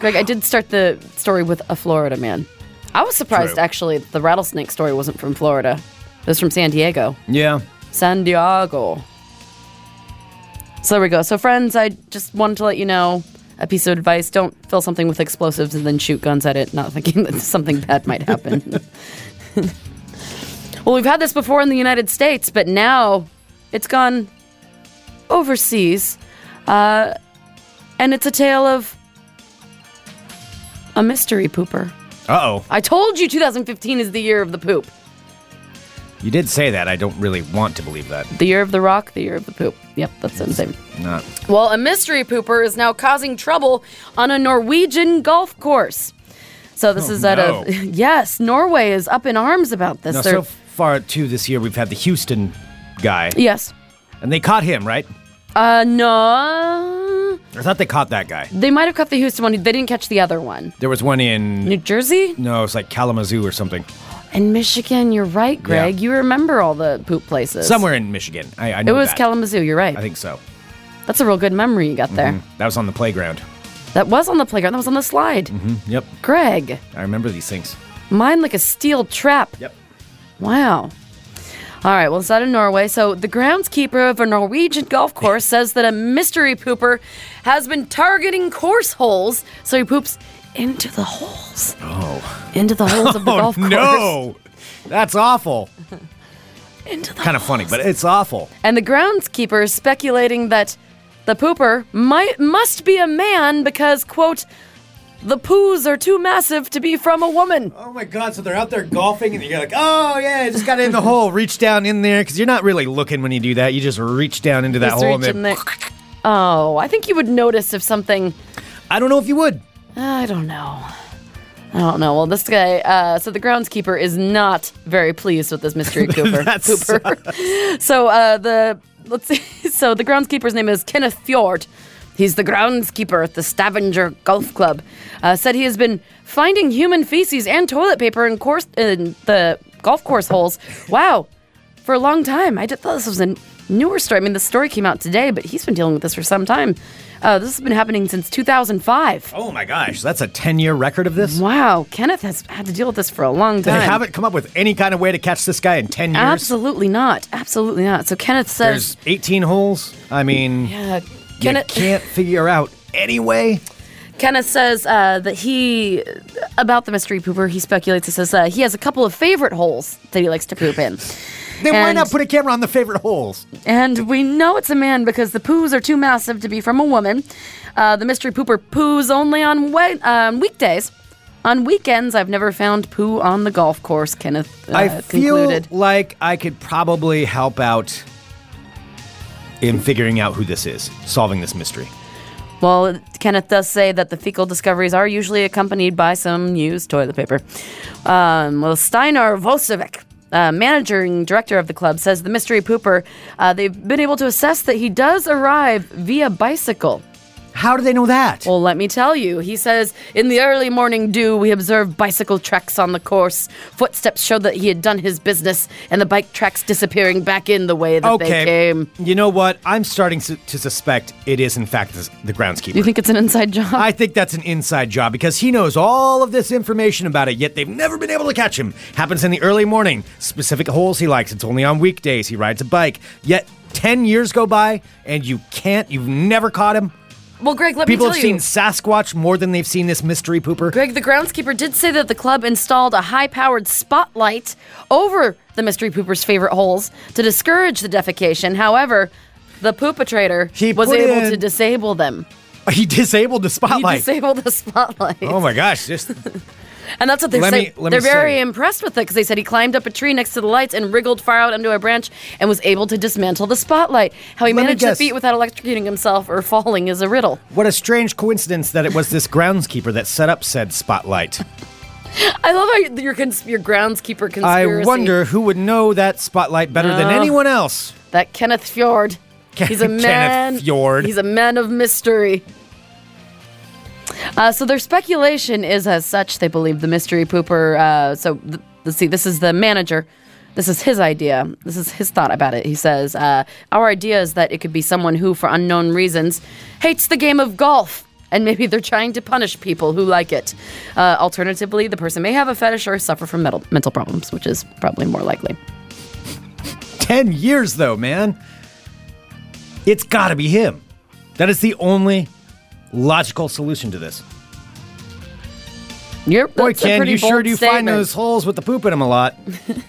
Greg, I did start the story with a Florida man. I was surprised, True. actually, that the rattlesnake story wasn't from Florida. It was from San Diego. yeah. San Diego. So there we go. So, friends, I just wanted to let you know a piece of advice don't fill something with explosives and then shoot guns at it, not thinking [laughs] that something bad might happen. [laughs] well, we've had this before in the United States, but now it's gone overseas. Uh, and it's a tale of a mystery pooper. Uh oh. I told you 2015 is the year of the poop. You did say that. I don't really want to believe that. The year of the rock, the year of the poop. Yep, that's the same. Not. Well, a mystery pooper is now causing trouble on a Norwegian golf course. So this Oh, is at no. a [laughs] yes, Norway is up in arms about this. Now, so far, too, this year we've had the Houston guy, yes. and they caught him, right? Uh no. I thought they caught that guy. They might have caught the Houston one. They didn't catch the other one. There was one in New Jersey no, it's like Kalamazoo or something. And Michigan. You're right, Greg. Yeah. You remember all the poop places. Somewhere in Michigan. I, I know It was that. Kalamazoo. You're right. I think so. That's a real good memory you got there. Mm-hmm. That was on the playground. That was on the playground. That was on the slide. Mm-hmm. Yep, Greg, I remember these things. mine like a steel trap. Yep. Wow. All right, well, it's out of Norway. So, the groundskeeper of a Norwegian golf course says that a mystery pooper has been targeting course holes. So, he poops into the holes. Oh. Into the holes of the [laughs] Oh golf course. no, that's awful. [laughs] Into the Kind of funny, but it's awful. And the groundskeeper is speculating that the pooper might must be a man because, quote, the poos are too massive to be from a woman. Oh my god! So they're out there golfing, and you're like, "Oh yeah, I just got in the hole, reach down in there," because you're not really looking when you do that. You just reach down into that Just hole, and then there. Oh, I think you would notice if something I don't know if you would. I don't know. I don't know. Well, this guy, uh, so the groundskeeper is not very pleased with this mystery [laughs] Cooper. Cooper. so uh, the let's see. [laughs] So the groundskeeper's name is Kenneth Fjord. He's the groundskeeper at the Stavanger Golf Club. Uh, said he has been finding human feces and toilet paper in course in the golf course holes. Wow, for a long time. I just thought this was a newer story. I mean, the story came out today, but he's been dealing with this for some time. Uh, this has been happening since 2005. Oh my gosh, that's a 10 year record of this? Wow, Kenneth has had to deal with this for a long time. They haven't come up with any kind of way to catch this guy in 10 years. Absolutely not. Absolutely not. So Kenneth says, There's 18 holes. I mean, you Kenneth, can't figure out anyway. Kenneth says uh, that he, about the mystery pooper, he speculates. He says uh, he has a couple of favorite holes that he likes to poop in. Then why not put a camera on the favorite holes? And we know it's a man because the poos are too massive to be from a woman. Uh, the mystery pooper poos only on we- um, weekdays. On weekends, I've never found poo on the golf course, Kenneth uh, I feel concluded. like I could probably help out in figuring out who this is, solving this mystery. Well, Kenneth does say that the fecal discoveries are usually accompanied by some used toilet paper. Um, well, Steinar Vosovic, uh, managing director of the club, says the mystery pooper, uh, they've been able to assess that he does arrive via bicycle. How do they know that? Well, let me tell you. He says, in the early morning dew, we observed bicycle tracks on the course. Footsteps showed that he had done his business, and the bike tracks disappearing back in the way that okay. they came. You know what? I'm starting to, to suspect it is, in fact, the, the groundskeeper. You think it's an inside job? I think that's an inside job because he knows all of this information about it, yet they've never been able to catch him. Happens in the early morning. Specific holes he likes. It's only on weekdays. He rides a bike. Yet 10 years go by and you can't, you've never caught him. Well, Greg, let People me tell you. People have seen Sasquatch more than they've seen this mystery pooper. Greg, the groundskeeper, did say that the club installed a high powered spotlight over the mystery pooper's favorite holes to discourage the defecation. However, the poopatrator He was able in- to disable them. [laughs] He disabled the spotlight. He disabled the spotlight. oh my gosh, just [laughs] And that's what they Let said. me- let They're very say- impressed with it because they said he climbed up a tree next to the lights and wriggled far out onto a branch and was able to dismantle the spotlight. How he Let managed to feat without electrocuting himself or falling is a riddle. what a strange coincidence that it was this groundskeeper that set up said spotlight. I love how your cons- your groundskeeper conspiracy. I wonder who would know that spotlight better than anyone else. that Kenneth Fjord. He's a [laughs] Kenneth man. Fjord. He's a man of mystery. Uh, so their speculation is as such. They believe the mystery pooper. Uh, so th- let's see. This is the manager. This is his idea. This is his thought about it. He says, uh, "Our idea is that it could be someone who, for unknown reasons, hates the game of golf." And maybe they're trying to punish people who like it. Uh, alternatively, the person may have a fetish or suffer from mental, mental problems, which is probably more likely. 10 years though, man. It's got to be him. That is the only logical solution to this. You're, Boy, Ken, you sure do statement. find those holes with the poop in them a lot.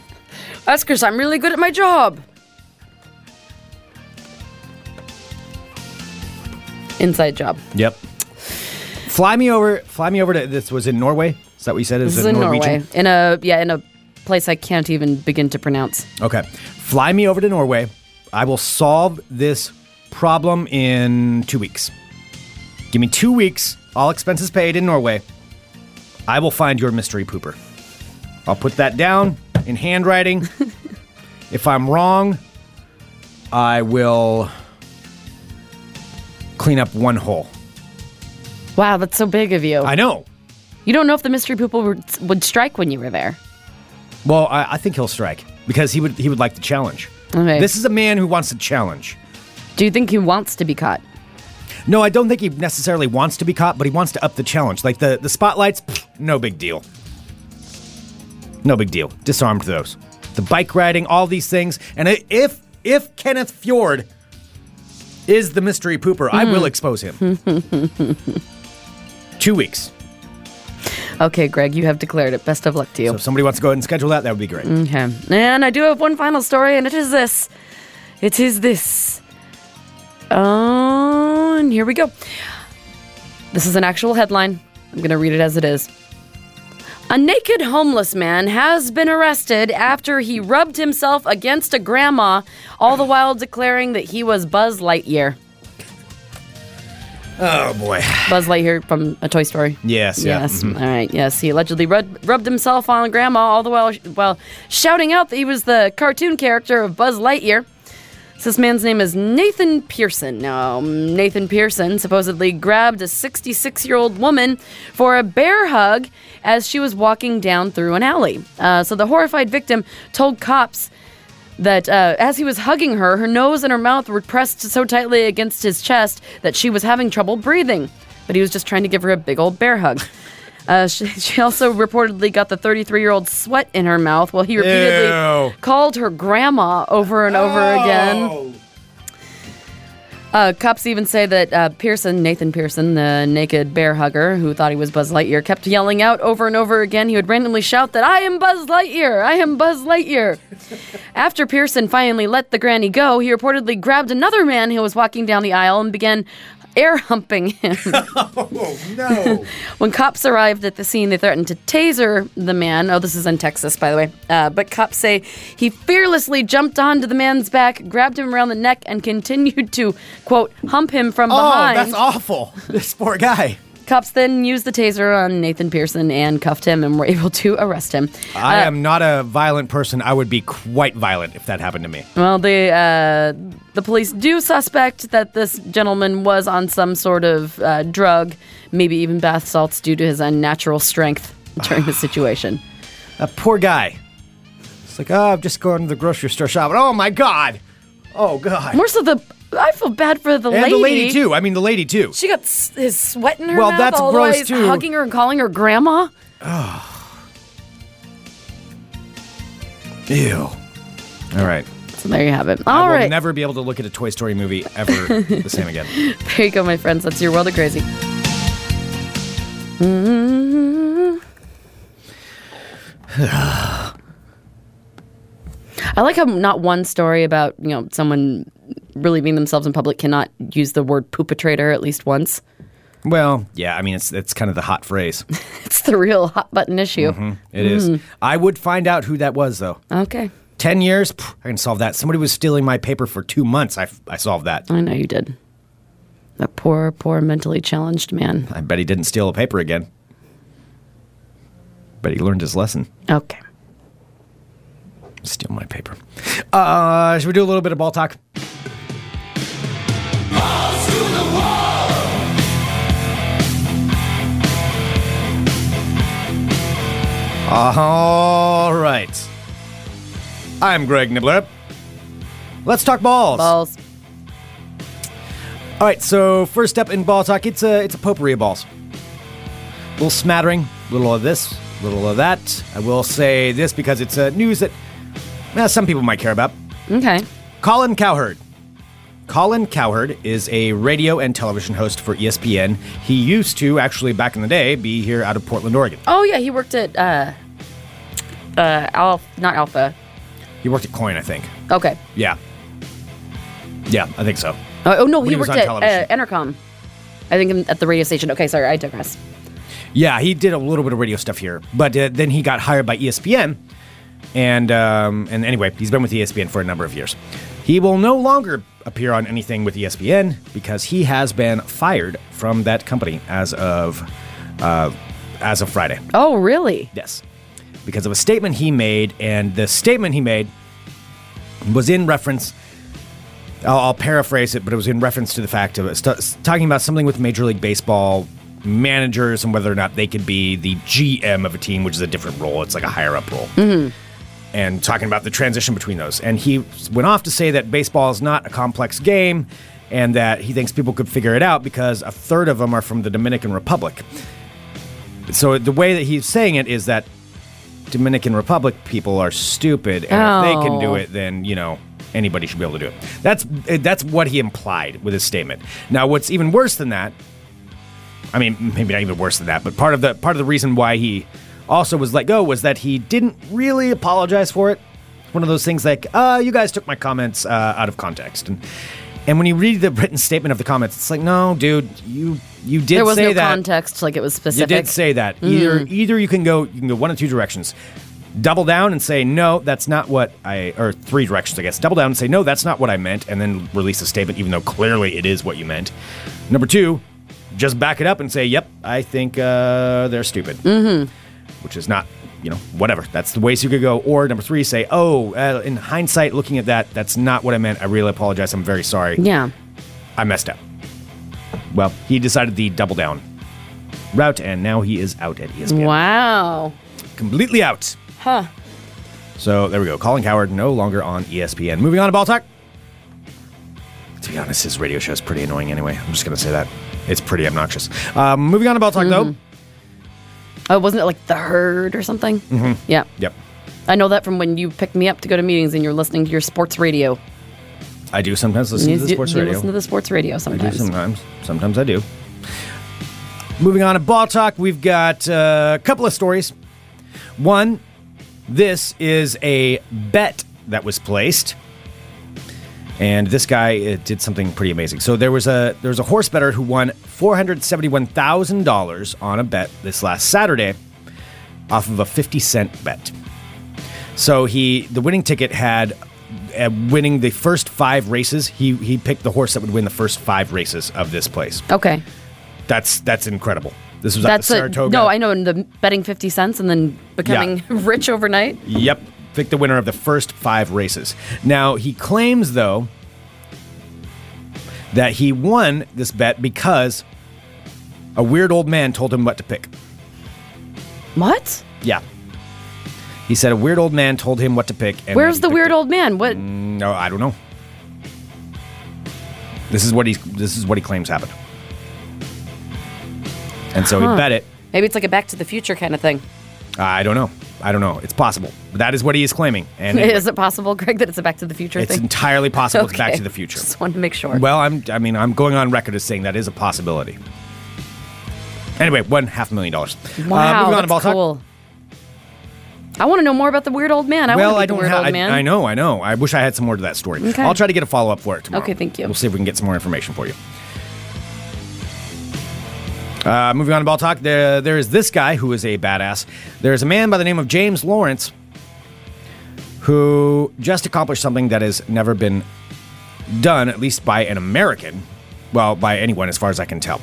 [laughs] That's because I'm really good at my job. Inside job. Yep. Fly me over. Fly me over to this. Was in Norway. Is that what you said? This it is in Norwegian? Norway. In a yeah, in a place I can't even begin to pronounce. Okay. Fly me over to Norway. I will solve this problem in two weeks. Give me two weeks, all expenses paid in Norway. I will find your mystery pooper. I'll put that down in handwriting. [laughs] if I'm wrong, I will clean up one hole. Wow, that's so big of you. I know. you don't know if the mystery pooper would, would strike when you were there. Well, I, I think he'll strike because he would he would like the challenge. Okay. This is a man who wants a challenge. Do you think he wants to be caught? No, I don't think he necessarily wants to be caught, but he wants to up the challenge. Like the, the spotlights, no big deal. No big deal. Disarmed those. The bike riding, all these things. And if if Kenneth Fjord is the mystery pooper, I will hmm. expose him. [laughs] Two weeks. Okay, Greg, you have declared it. Best of luck to you. So if somebody wants to go ahead and schedule that, that would be great. Okay. And I do have one final story, and it is this. It is this. Oh, and here we go. This is an actual headline. I'm going to read it as it is. A naked homeless man has been arrested after he rubbed himself against a grandma, all the while declaring that he was Buzz Lightyear. Oh boy. Buzz Lightyear from A Toy Story. Yes, yeah. Yes. mhm. All right. Yes. He allegedly rubbed, rubbed himself on Grandma all the while while shouting out that he was the cartoon character of Buzz Lightyear. So this man's name is Nathan Pearson. Now, Nathan Pearson supposedly grabbed a 66 year old woman for a bear hug as she was walking down through an alley. Uh, so the horrified victim told cops that uh, as he was hugging her, her nose and her mouth were pressed so tightly against his chest that she was having trouble breathing. But he was just trying to give her a big old bear hug. Uh, she, [laughs] she also reportedly got the 33 year old sweat in her mouth while he repeatedly Ew. called her grandma over and over again. Uh, cops even say that uh, Pearson, Nathan Pearson, the naked bear hugger who thought he was Buzz Lightyear, kept yelling out over and over again. He would randomly shout that, I am Buzz Lightyear! I am Buzz Lightyear! [laughs] After Pearson finally let the granny go, he reportedly grabbed another man who was walking down the aisle and began air humping him. [laughs] Oh, no. [laughs] When cops arrived at the scene, they threatened to taser the man. Oh, this is in Texas, by the way. Uh, but cops say he fearlessly jumped onto the man's back, grabbed him around the neck, and continued to, quote, hump him from behind. oh, behind. that's awful. [laughs] This poor guy. Cops then used the taser on Nathan Pearson and cuffed him and were able to arrest him. I Uh, am not a violent person. I would be quite violent if that happened to me. Well, the uh, the police do suspect that this gentleman was on some sort of uh, drug, maybe even bath salts, due to his unnatural strength [laughs] during the situation. [sighs] That poor guy. It's like, oh, I'm just going to the grocery store shopping. Oh, my God. Oh, God. More so, the I feel bad for the and lady. the lady, too. I mean, the lady, too. She got s- his sweat in her Well, mouth that's all gross, the way, too. hugging her and calling her grandma. [sighs] Ew. All right. So there you have it. I All will right, never be able to look at a Toy Story movie ever [laughs] the same again. there you go, my friends. That's your world of crazy. Mm-hmm. [sighs] I like how not one story about you know someone relieving themselves in public cannot use the word poopatrator at least once. Well, yeah, I mean, it's it's kind of the hot phrase. [laughs] It's the real hot button issue. It is. I would find out who that was, though. Okay, 10 years, pff, I can solve that. Somebody was stealing my paper for two months. I, I solved that. I know you did. That poor, poor mentally challenged man. I bet he didn't steal a paper again. But he learned his lesson. Okay. Steal my paper. Uh, should we do a little bit of ball talk? All right. I'm Greg Nibler. Let's talk balls. Balls. All right, so first up in ball talk, it's a it's a potpourri of balls. A little smattering, a little of this, a little of that. I will say this because it's uh, news that well, some people might care about. Okay. Colin Cowherd. Colin Cowherd is a radio and television host for ESPN. He used to actually back in the day be here out of Portland, Oregon. Oh yeah, he worked at uh, uh, Alpha, not Alpha. He worked at KOIN, I think. Okay. Yeah. Yeah, I think so. Uh, oh no, he, he worked at uh, Entercom. I think at the radio station. Okay, sorry, I digress. Yeah, he did a little bit of radio stuff here, but uh, then he got hired by ESPN, and um, and anyway, he's been with ESPN for a number of years. He will no longer appear on anything with ESPN because he has been fired from that company as of uh, as of Friday. Oh really? Yes, because of a statement he made, and the statement he made was in reference. I'll, I'll paraphrase it, but it was in reference to the fact of st- talking about something with Major League Baseball managers and whether or not they could be the GM of a team, which is a different role. It's like a higher up role. And talking about the transition between those. And he went off to say that baseball is not a complex game and that he thinks people could figure it out because a third of them are from the Dominican Republic. So the way that he's saying it is that Dominican Republic people are stupid, and if they can do Oh. it, then you know anybody should be able to do it. That's that's what he implied with his statement. Now, what's even worse than that? I mean, maybe not even worse than that, but part of the part of the reason why he also was let go was that he didn't really apologize for it. One of those things like, uh, you guys took my comments uh, out of context, and and when you read the written statement of the comments, it's like, no, dude, you you did There was say no that. context, like it was specific. You did say that. Either either you can go you can go one of two directions. Double down and say no, that's not what I or three directions I guess. Double down and say no, that's not what I meant, and then release a statement even though clearly it is what you meant. Number two, just back it up and say, "Yep, I think uh, they're stupid," mm-hmm. Which is not you know whatever. That's the ways you could go. Or number three, say, "Oh, uh, in hindsight, looking at that, that's not what I meant. I really apologize. I'm very sorry. yeah. I messed up." Well, he decided the double down route, and now he is out at ESPN. Wow. Completely out. Huh. So there we go. Colin Cowherd no longer on ESPN. Moving on to Ball Talk. To be honest, his radio show is pretty annoying anyway. I'm just going to say that. It's pretty obnoxious. Um, moving on to Ball Talk, though. Oh, wasn't it like the herd or something? Mm-hmm. Yeah. Yep. I know that from when you picked me up to go to meetings and you're listening to your sports radio. I do sometimes listen you, to the sports you radio. listen to the sports radio I sometimes. sometimes. Sometimes I do. Moving on to ball talk, we've got uh, a couple of stories. One, this is a bet that was placed, and this guy uh, did something pretty amazing. So there was a there was a horse better who won four hundred seventy one thousand dollars on a bet this last Saturday, off of a fifty cent bet. So he the winning ticket had uh, winning the first five races. He he picked the horse that would win the first five races of this place. Okay. That's that's incredible. This was That's at the a, Saratoga. no, I know. And the betting 50 cents and then becoming [laughs] rich overnight. Yep, picked the winner of the first five races. Now he claims though that he won this bet because a weird old man told him what to pick. What? Yeah. He said a weird old man told him what to pick. And Where's the weird it. old man? What? Mm, no, I don't know. This is what he this is what he claims happened. And so Huh. he bet it. Maybe it's like a Back to the Future kind of thing. I don't know. I don't know. It's possible. But that is what he is claiming. And [laughs] anyway, Is it possible, Greg, that it's a Back to the Future it's thing? entirely possible it's [laughs] Back to the Future. Just wanted to make sure. Well, I'm. I mean, I'm going on record as saying that is a possibility. Anyway, one half million dollars. wow, uh, moving on that's talk. cool. I want to know more about the weird old man. I well, want I to be the don't weird have. old I. I know. I know. I wish I had some more to that story. Okay. I'll try to get a follow up for it tomorrow. Okay, thank you. We'll see if we can get some more information for you. Uh, moving on to ball talk. There, there is this guy who is a badass. There's a man by the name of James Lawrence who just accomplished something that has never been done, at least by an American. Well, by anyone, as far as I can tell.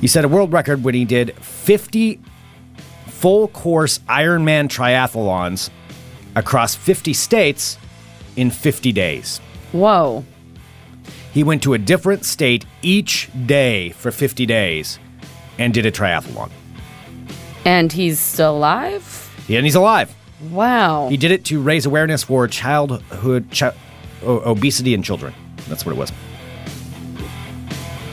He set a world record when he did 50 full course Ironman triathlons across 50 states in 50 days. Whoa. He went to a different state each day for 50 days and did a triathlon. And he's still alive? Yeah, And he's alive. Wow. He did it to raise awareness for childhood chi- obesity in children. That's what it was.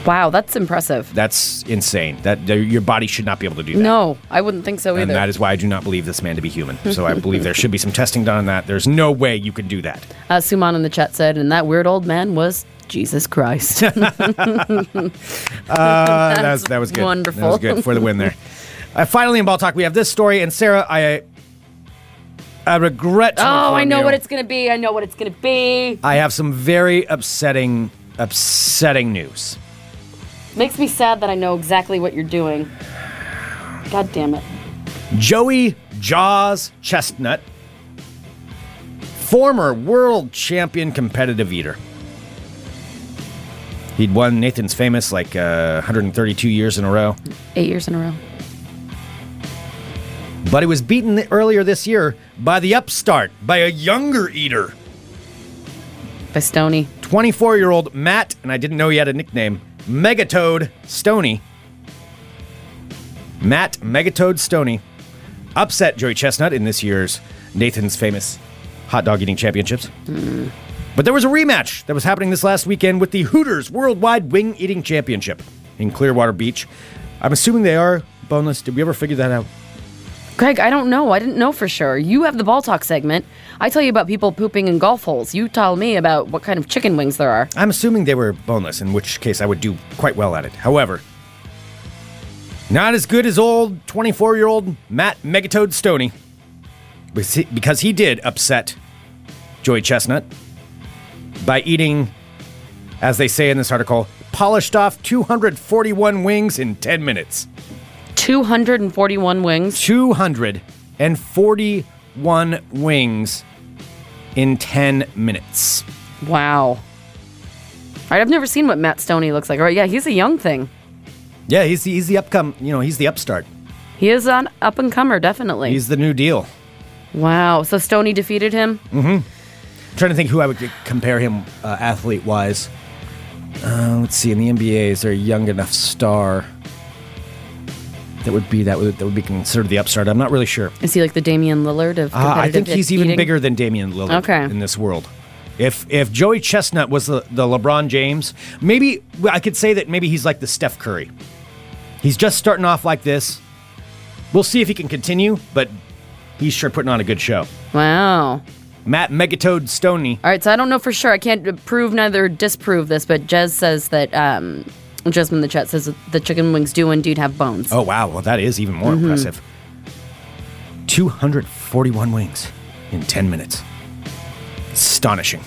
wow, that's impressive. That's insane. That your body should not be able to do that. No, I wouldn't think so either. And that is why I do not believe this man to be human. So I believe there should be some testing done on that. There's no way you can do that. uh, Suman in the chat said, and that weird old man was Jesus Christ. [laughs] Uh, that, [laughs] was, that was good. wonderful. That was good for the win there. Uh, finally, in ball talk, we have this story. And Sarah, I, I regret. to oh, I know you, what it's going to be. I know what it's going to be. I have some very upsetting, upsetting news. Makes me sad that I know exactly what you're doing. God damn it. Joey Jaws Chestnut, former world champion competitive eater. He'd won Nathan's Famous like uh, 132 years in a row. Eight years in a row. But he was beaten earlier this year by the upstart, by a younger eater. By Stonie. 24 year old Matt, and I didn't know he had a nickname, Megatoad Stonie. Matt Megatoad Stonie upset Joey Chestnut in this year's Nathan's Famous Hot Dog Eating Championships. But there was a rematch that was happening this last weekend with the Hooters Worldwide Wing Eating Championship in Clearwater Beach. I'm assuming they are boneless. Did we ever figure that out? Greg, I don't know. I didn't know for sure. You have the ball talk segment. I tell you about people pooping in golf holes. You tell me about what kind of chicken wings there are. I'm assuming they were boneless, in which case I would do quite well at it. However, not as good as old 24 year old Matt Megatoad Stonie, because he- did upset Joey Chestnut by eating, as they say in this article, polished off 241 wings in 10 minutes. 241 wings. 241 wings in 10 minutes. Wow. All right, I've never seen what Matt Stonie looks like. All right, yeah, he's a young thing. Yeah, he's the, he's the upcome, you know, he's the upstart. He is an up and comer, definitely. He's the new deal. wow. So Stonie defeated him. Mm-hmm. Trying to think who I would compare him uh, athlete wise. Uh, let's see. In the NBA, is there a young enough star? that would be that would that would be considered the upstart. I'm not really sure. Is he like the Damian Lillard of Uh, I think he's even eating? bigger than Damian Lillard Okay. in this world. If if Joey Chestnut was the, the LeBron James, maybe I could say that maybe he's like the Steph Curry. He's just starting off like this. We'll see if he can continue, but he's sure putting on a good show. Wow. Matt Megatoad Stonie. All right, so I don't know for sure. I can't prove neither disprove this, but Jez says that um, Jasmine in the chat says that the chicken wings do indeed have bones. Oh wow, well that is even more impressive. 241 wings in 10 minutes. Astonishing.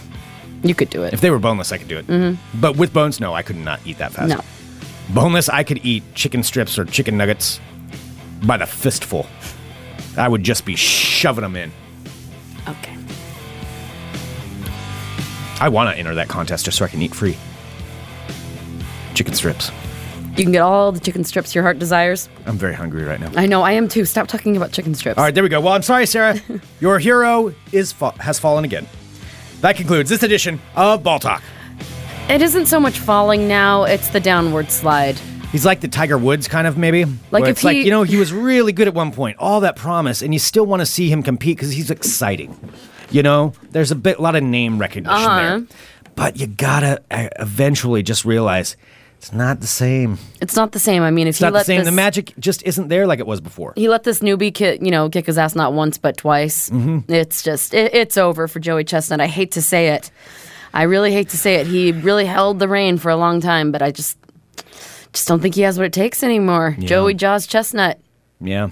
You could do it. If they were boneless, I could do it. mm-hmm. But with bones, no, I could not eat that fast. no. Boneless, I could eat chicken strips or chicken nuggets by the fistful. I would just be shoving them in. I want to enter that contest just so I can eat free. Chicken strips. You can get all the chicken strips your heart desires. I'm very hungry right now. I know, I am too. Stop talking about chicken strips. All right, there we go. Well, I'm sorry, Sarah. [laughs] Your hero is fa- has fallen again. That concludes this edition of Ball Talk. It isn't so much falling now, it's the downward slide. He's like the Tiger Woods kind of maybe. Like Where if it's like he- you know he was really good at one point, all that promise, and you still want to see him compete because he's exciting. You know, there's a bit, a lot of name recognition Uh-huh. there, but you gotta uh, eventually just realize it's not the same. It's not the same. I mean, if It's he not the let same. this The magic just isn't there like it was before. he let this newbie kid, you know, kick his ass not once but twice. Mm-hmm. It's just it, it's over for Joey Chestnut. I hate to say it. I really hate to say it. He really held the reign for a long time, but I just just don't think he has what it takes anymore. Joey Jaws Chestnut. Yeah.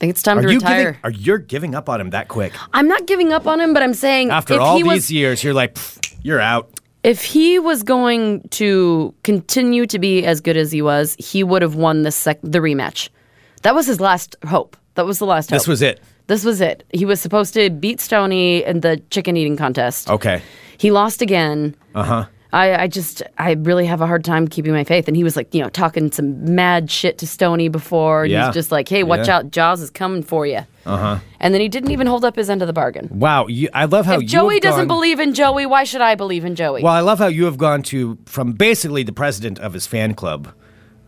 I think it's time Are to you retire. giving? Are you giving up on him that quick? I'm not giving up on him, but I'm saying After if all he these was, years, you're like, you're out. if he was going to continue to be as good as he was, he would have won the sec- the rematch. That was his last hope. That was the last hope. This was it. This was it. He was supposed to beat Stonie in the chicken eating contest. Okay. He lost again. Uh huh. I, I just, I really have a hard time keeping my faith. And he was like, you know, talking some mad shit to Stonie before. And Yeah. he's just like, hey, watch Yeah. out. Jaws is coming for you. Uh huh. And then he didn't even hold up his end of the bargain. Wow. You, I love how If you Joey doesn't gone- believe in Joey, why should I believe in Joey? Well, I love how you have gone to from basically the president of his fan club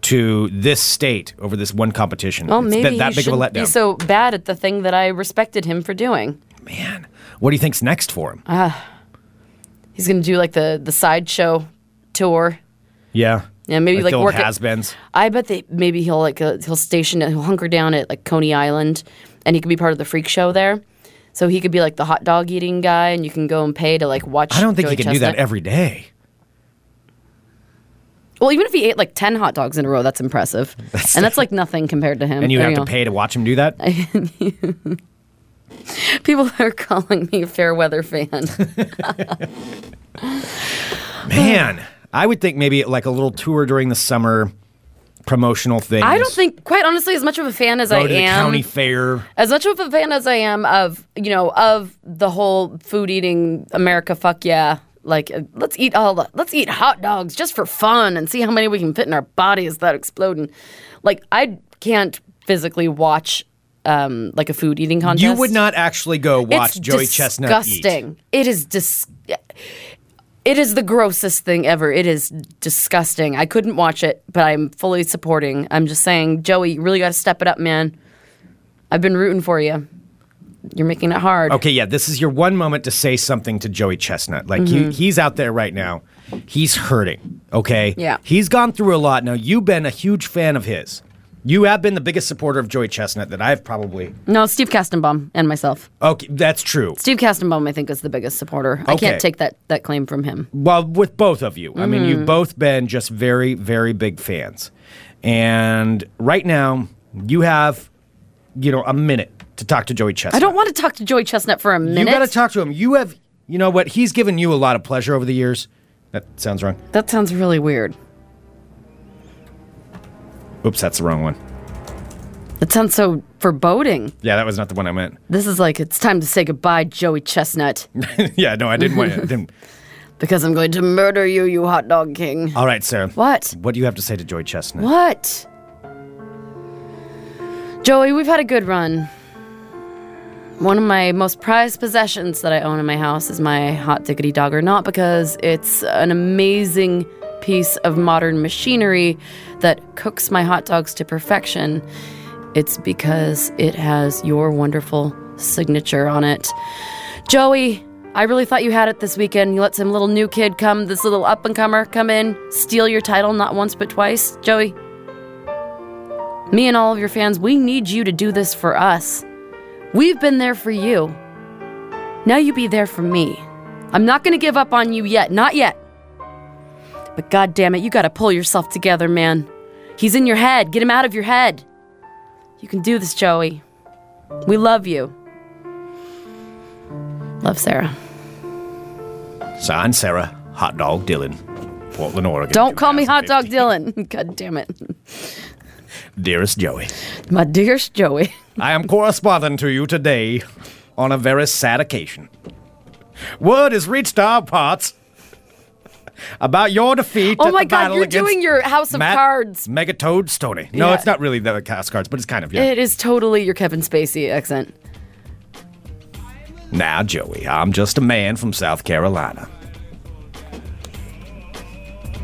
to this state over this one competition. well, It's maybe been that big of a letdown. be so bad at the thing that I respected him for doing. Man, what do you think's next for him? Uh, He's to do like the, the sideshow tour. yeah. Yeah, maybe like, the work at- has-beens. I bet they maybe he'll like uh, he'll station he'll hunker down at like Coney Island, and he could be part of the freak show there. So he could be like the hot dog eating guy, and you can go and pay to like watch. I don't think Joey he can do that every day. Well, even if he ate like ten hot dogs in a row, that's impressive, [laughs] and that's like nothing compared to him. And you have to pay to watch him do that? [laughs] [laughs] People are calling me a fair weather fan. [laughs] Man, I would think maybe like a little tour during the summer, promotional thing. I don't think, quite honestly, as much of a fan as Go I to the am, county fair. as much of a fan as I am of you know of the whole food eating America fuck yeah like uh, let's eat all the let's eat hot dogs just for fun and see how many we can fit in our bodies without exploding like I can't physically watch um like a food eating contest You would not actually go watch it's Joey Chestnut eat. disgusting it is dis- it is the grossest thing ever it is disgusting I couldn't watch it but I'm fully supporting I'm just saying Joey you really got to step it up man I've been rooting for you you're making it hard Okay, yeah, this is your one moment to say something to Joey Chestnut. Like Mm-hmm. he, he's out there right now. He's hurting. Okay. Yeah. He's gone through a lot. Now you've been a huge fan of his. You have been the biggest supporter of Joey Chestnut that I've probably. No, Steve Kastenbaum and myself. Okay, that's true. Steve Kastenbaum, I think, is the biggest supporter. I can't take that, that claim from him. Well, with both of you. I mean, Mm-hmm. you've both been just very, very big fans. And right now, you have, you know, a minute to talk to Joey Chestnut. I don't want to talk to Joey Chestnut for a minute. You got to talk to him. You have, you know what? He's given you a lot of pleasure over the years. That sounds wrong. that sounds really weird. Oops, that's the wrong one. That sounds so foreboding. Yeah, that was not the one I meant. This is like it's time to say goodbye, Joey Chestnut, [laughs] yeah, no, I didn't want. I didn't. [laughs] because I'm going to murder you, you hot dog king. All right, sir. What? What do you have to say to Joey Chestnut? What? Joey, we've had a good run. One of my most prized possessions that I own in my house is my hot diggity dogger, not because it's an amazing piece of modern machinery that cooks my hot dogs to perfection. it's because it has your wonderful signature on it. Joey, I really thought you had it this weekend. You let some little new kid come, this little up and comer come in, steal your title not once but twice. Joey, me and all of your fans, we need you to do this for us. We've been there for you. Now you be there for me. I'm not going to give up on you yet, not yet. But god damn it, you got to pull yourself together, man. He's in your head. Get him out of your head. You can do this, Joey. We love you. Love Sarah. Signed, Sarah Hot Dog Dylan, Portland, Oregon. Don't call me Hot Dog [laughs] Dylan. [laughs] God damn it. Dearest Joey, My dearest Joey. [laughs] I am corresponding to you today on a very sad occasion. Word has reached our parts about your defeat. Oh my God, you're doing your House of Matt Cards. Megatoad Stonie. No, Yeah. it's not really the House of Cards, but it's kind of, yeah. It is totally your Kevin Spacey accent. Now, Joey, I'm just a man from South Carolina.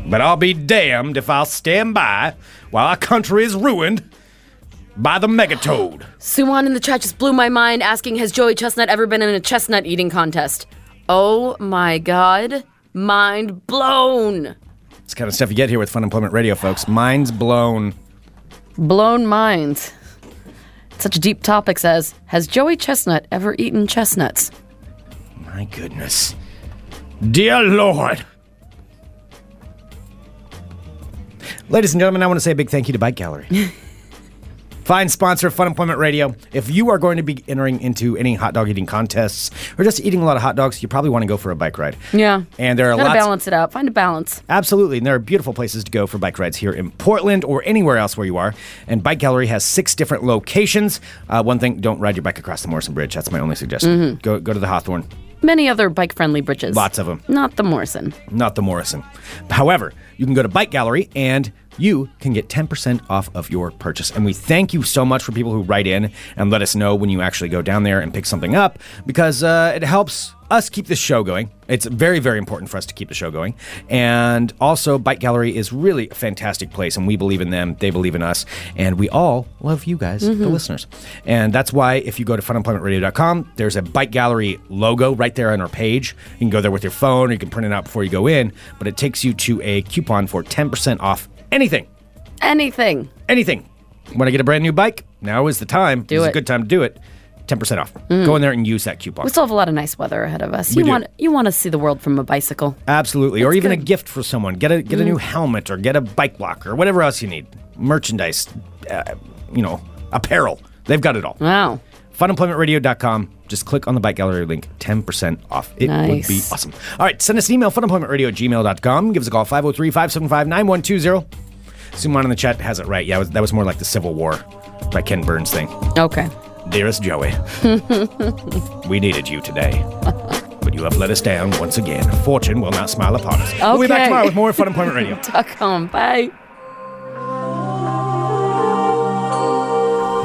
But I'll be damned if I'll stand by while our country is ruined by the megatoad. [gasps] Suwan in the chat just blew my mind asking, Has Joey Chestnut ever been in a chestnut eating contest? Oh my god. Mind blown. It's the kind of stuff you get here with Fun Employment Radio, folks. Minds blown. Blown minds. Such deep topics as Has Joey Chestnut ever eaten chestnuts? My goodness. Dear Lord. Ladies and gentlemen, I want to say a big thank you to Bike Gallery. [laughs] Fine sponsor of Fun Employment Radio. If you are going to be entering into any hot dog eating contests or just eating a lot of hot dogs, you probably want to go for a bike ride. Yeah. And there are Gotta lots. balance it out. Find a balance. Absolutely. And there are beautiful places to go for bike rides here in Portland or anywhere else where you are. And Bike Gallery has six different locations. Uh, one thing, don't ride your bike across the Morrison Bridge. That's my only suggestion. Mm-hmm. Go, go to the Hawthorne. Many other bike friendly bridges. Lots of them. Not the Morrison. not the Morrison. However, you can go to Bike Gallery and you can get 10% off of your purchase. And we thank you so much for people who write in and let us know when you actually go down there and pick something up because uh, it helps us keep this show going. It's very, very important for us to keep the show going. And also, Bike Gallery is really a fantastic place, and we believe in them. They believe in us. And we all love you guys, the listeners. And that's why if you go to funemploymentradio.com, there's a Bike Gallery logo right there on our page. You can go there with your phone, or you can print it out before you go in, but it takes you to a coupon for 10% off anything. Anything. Anything. When I get a brand new bike? Now is the time. Do It's a good time to do it. 10% off. Go in there and use that coupon. We still have a lot of nice weather ahead of us. We You do. want you want to see the world from a bicycle. Absolutely, or even a gift for someone. Get a get a new helmet or get a bike block or whatever else you need. Merchandise, uh, you know, apparel. They've got it all. Wow. Funemploymentradio.com. Just click on the bike gallery link. 10% off. It would be awesome. All right, send us an email, funemploymentradio at gmail.com. Give us a call, 503 575 9120. Someone in the chat has it right. Yeah, that was more like the Civil War by Ken Burns thing. Okay. Dearest Joey, [laughs] we needed you today. But you have let us down once again. Fortune will not smile upon us. We'll be back tomorrow with more Fun [laughs] Employment Radio. Com. Bye.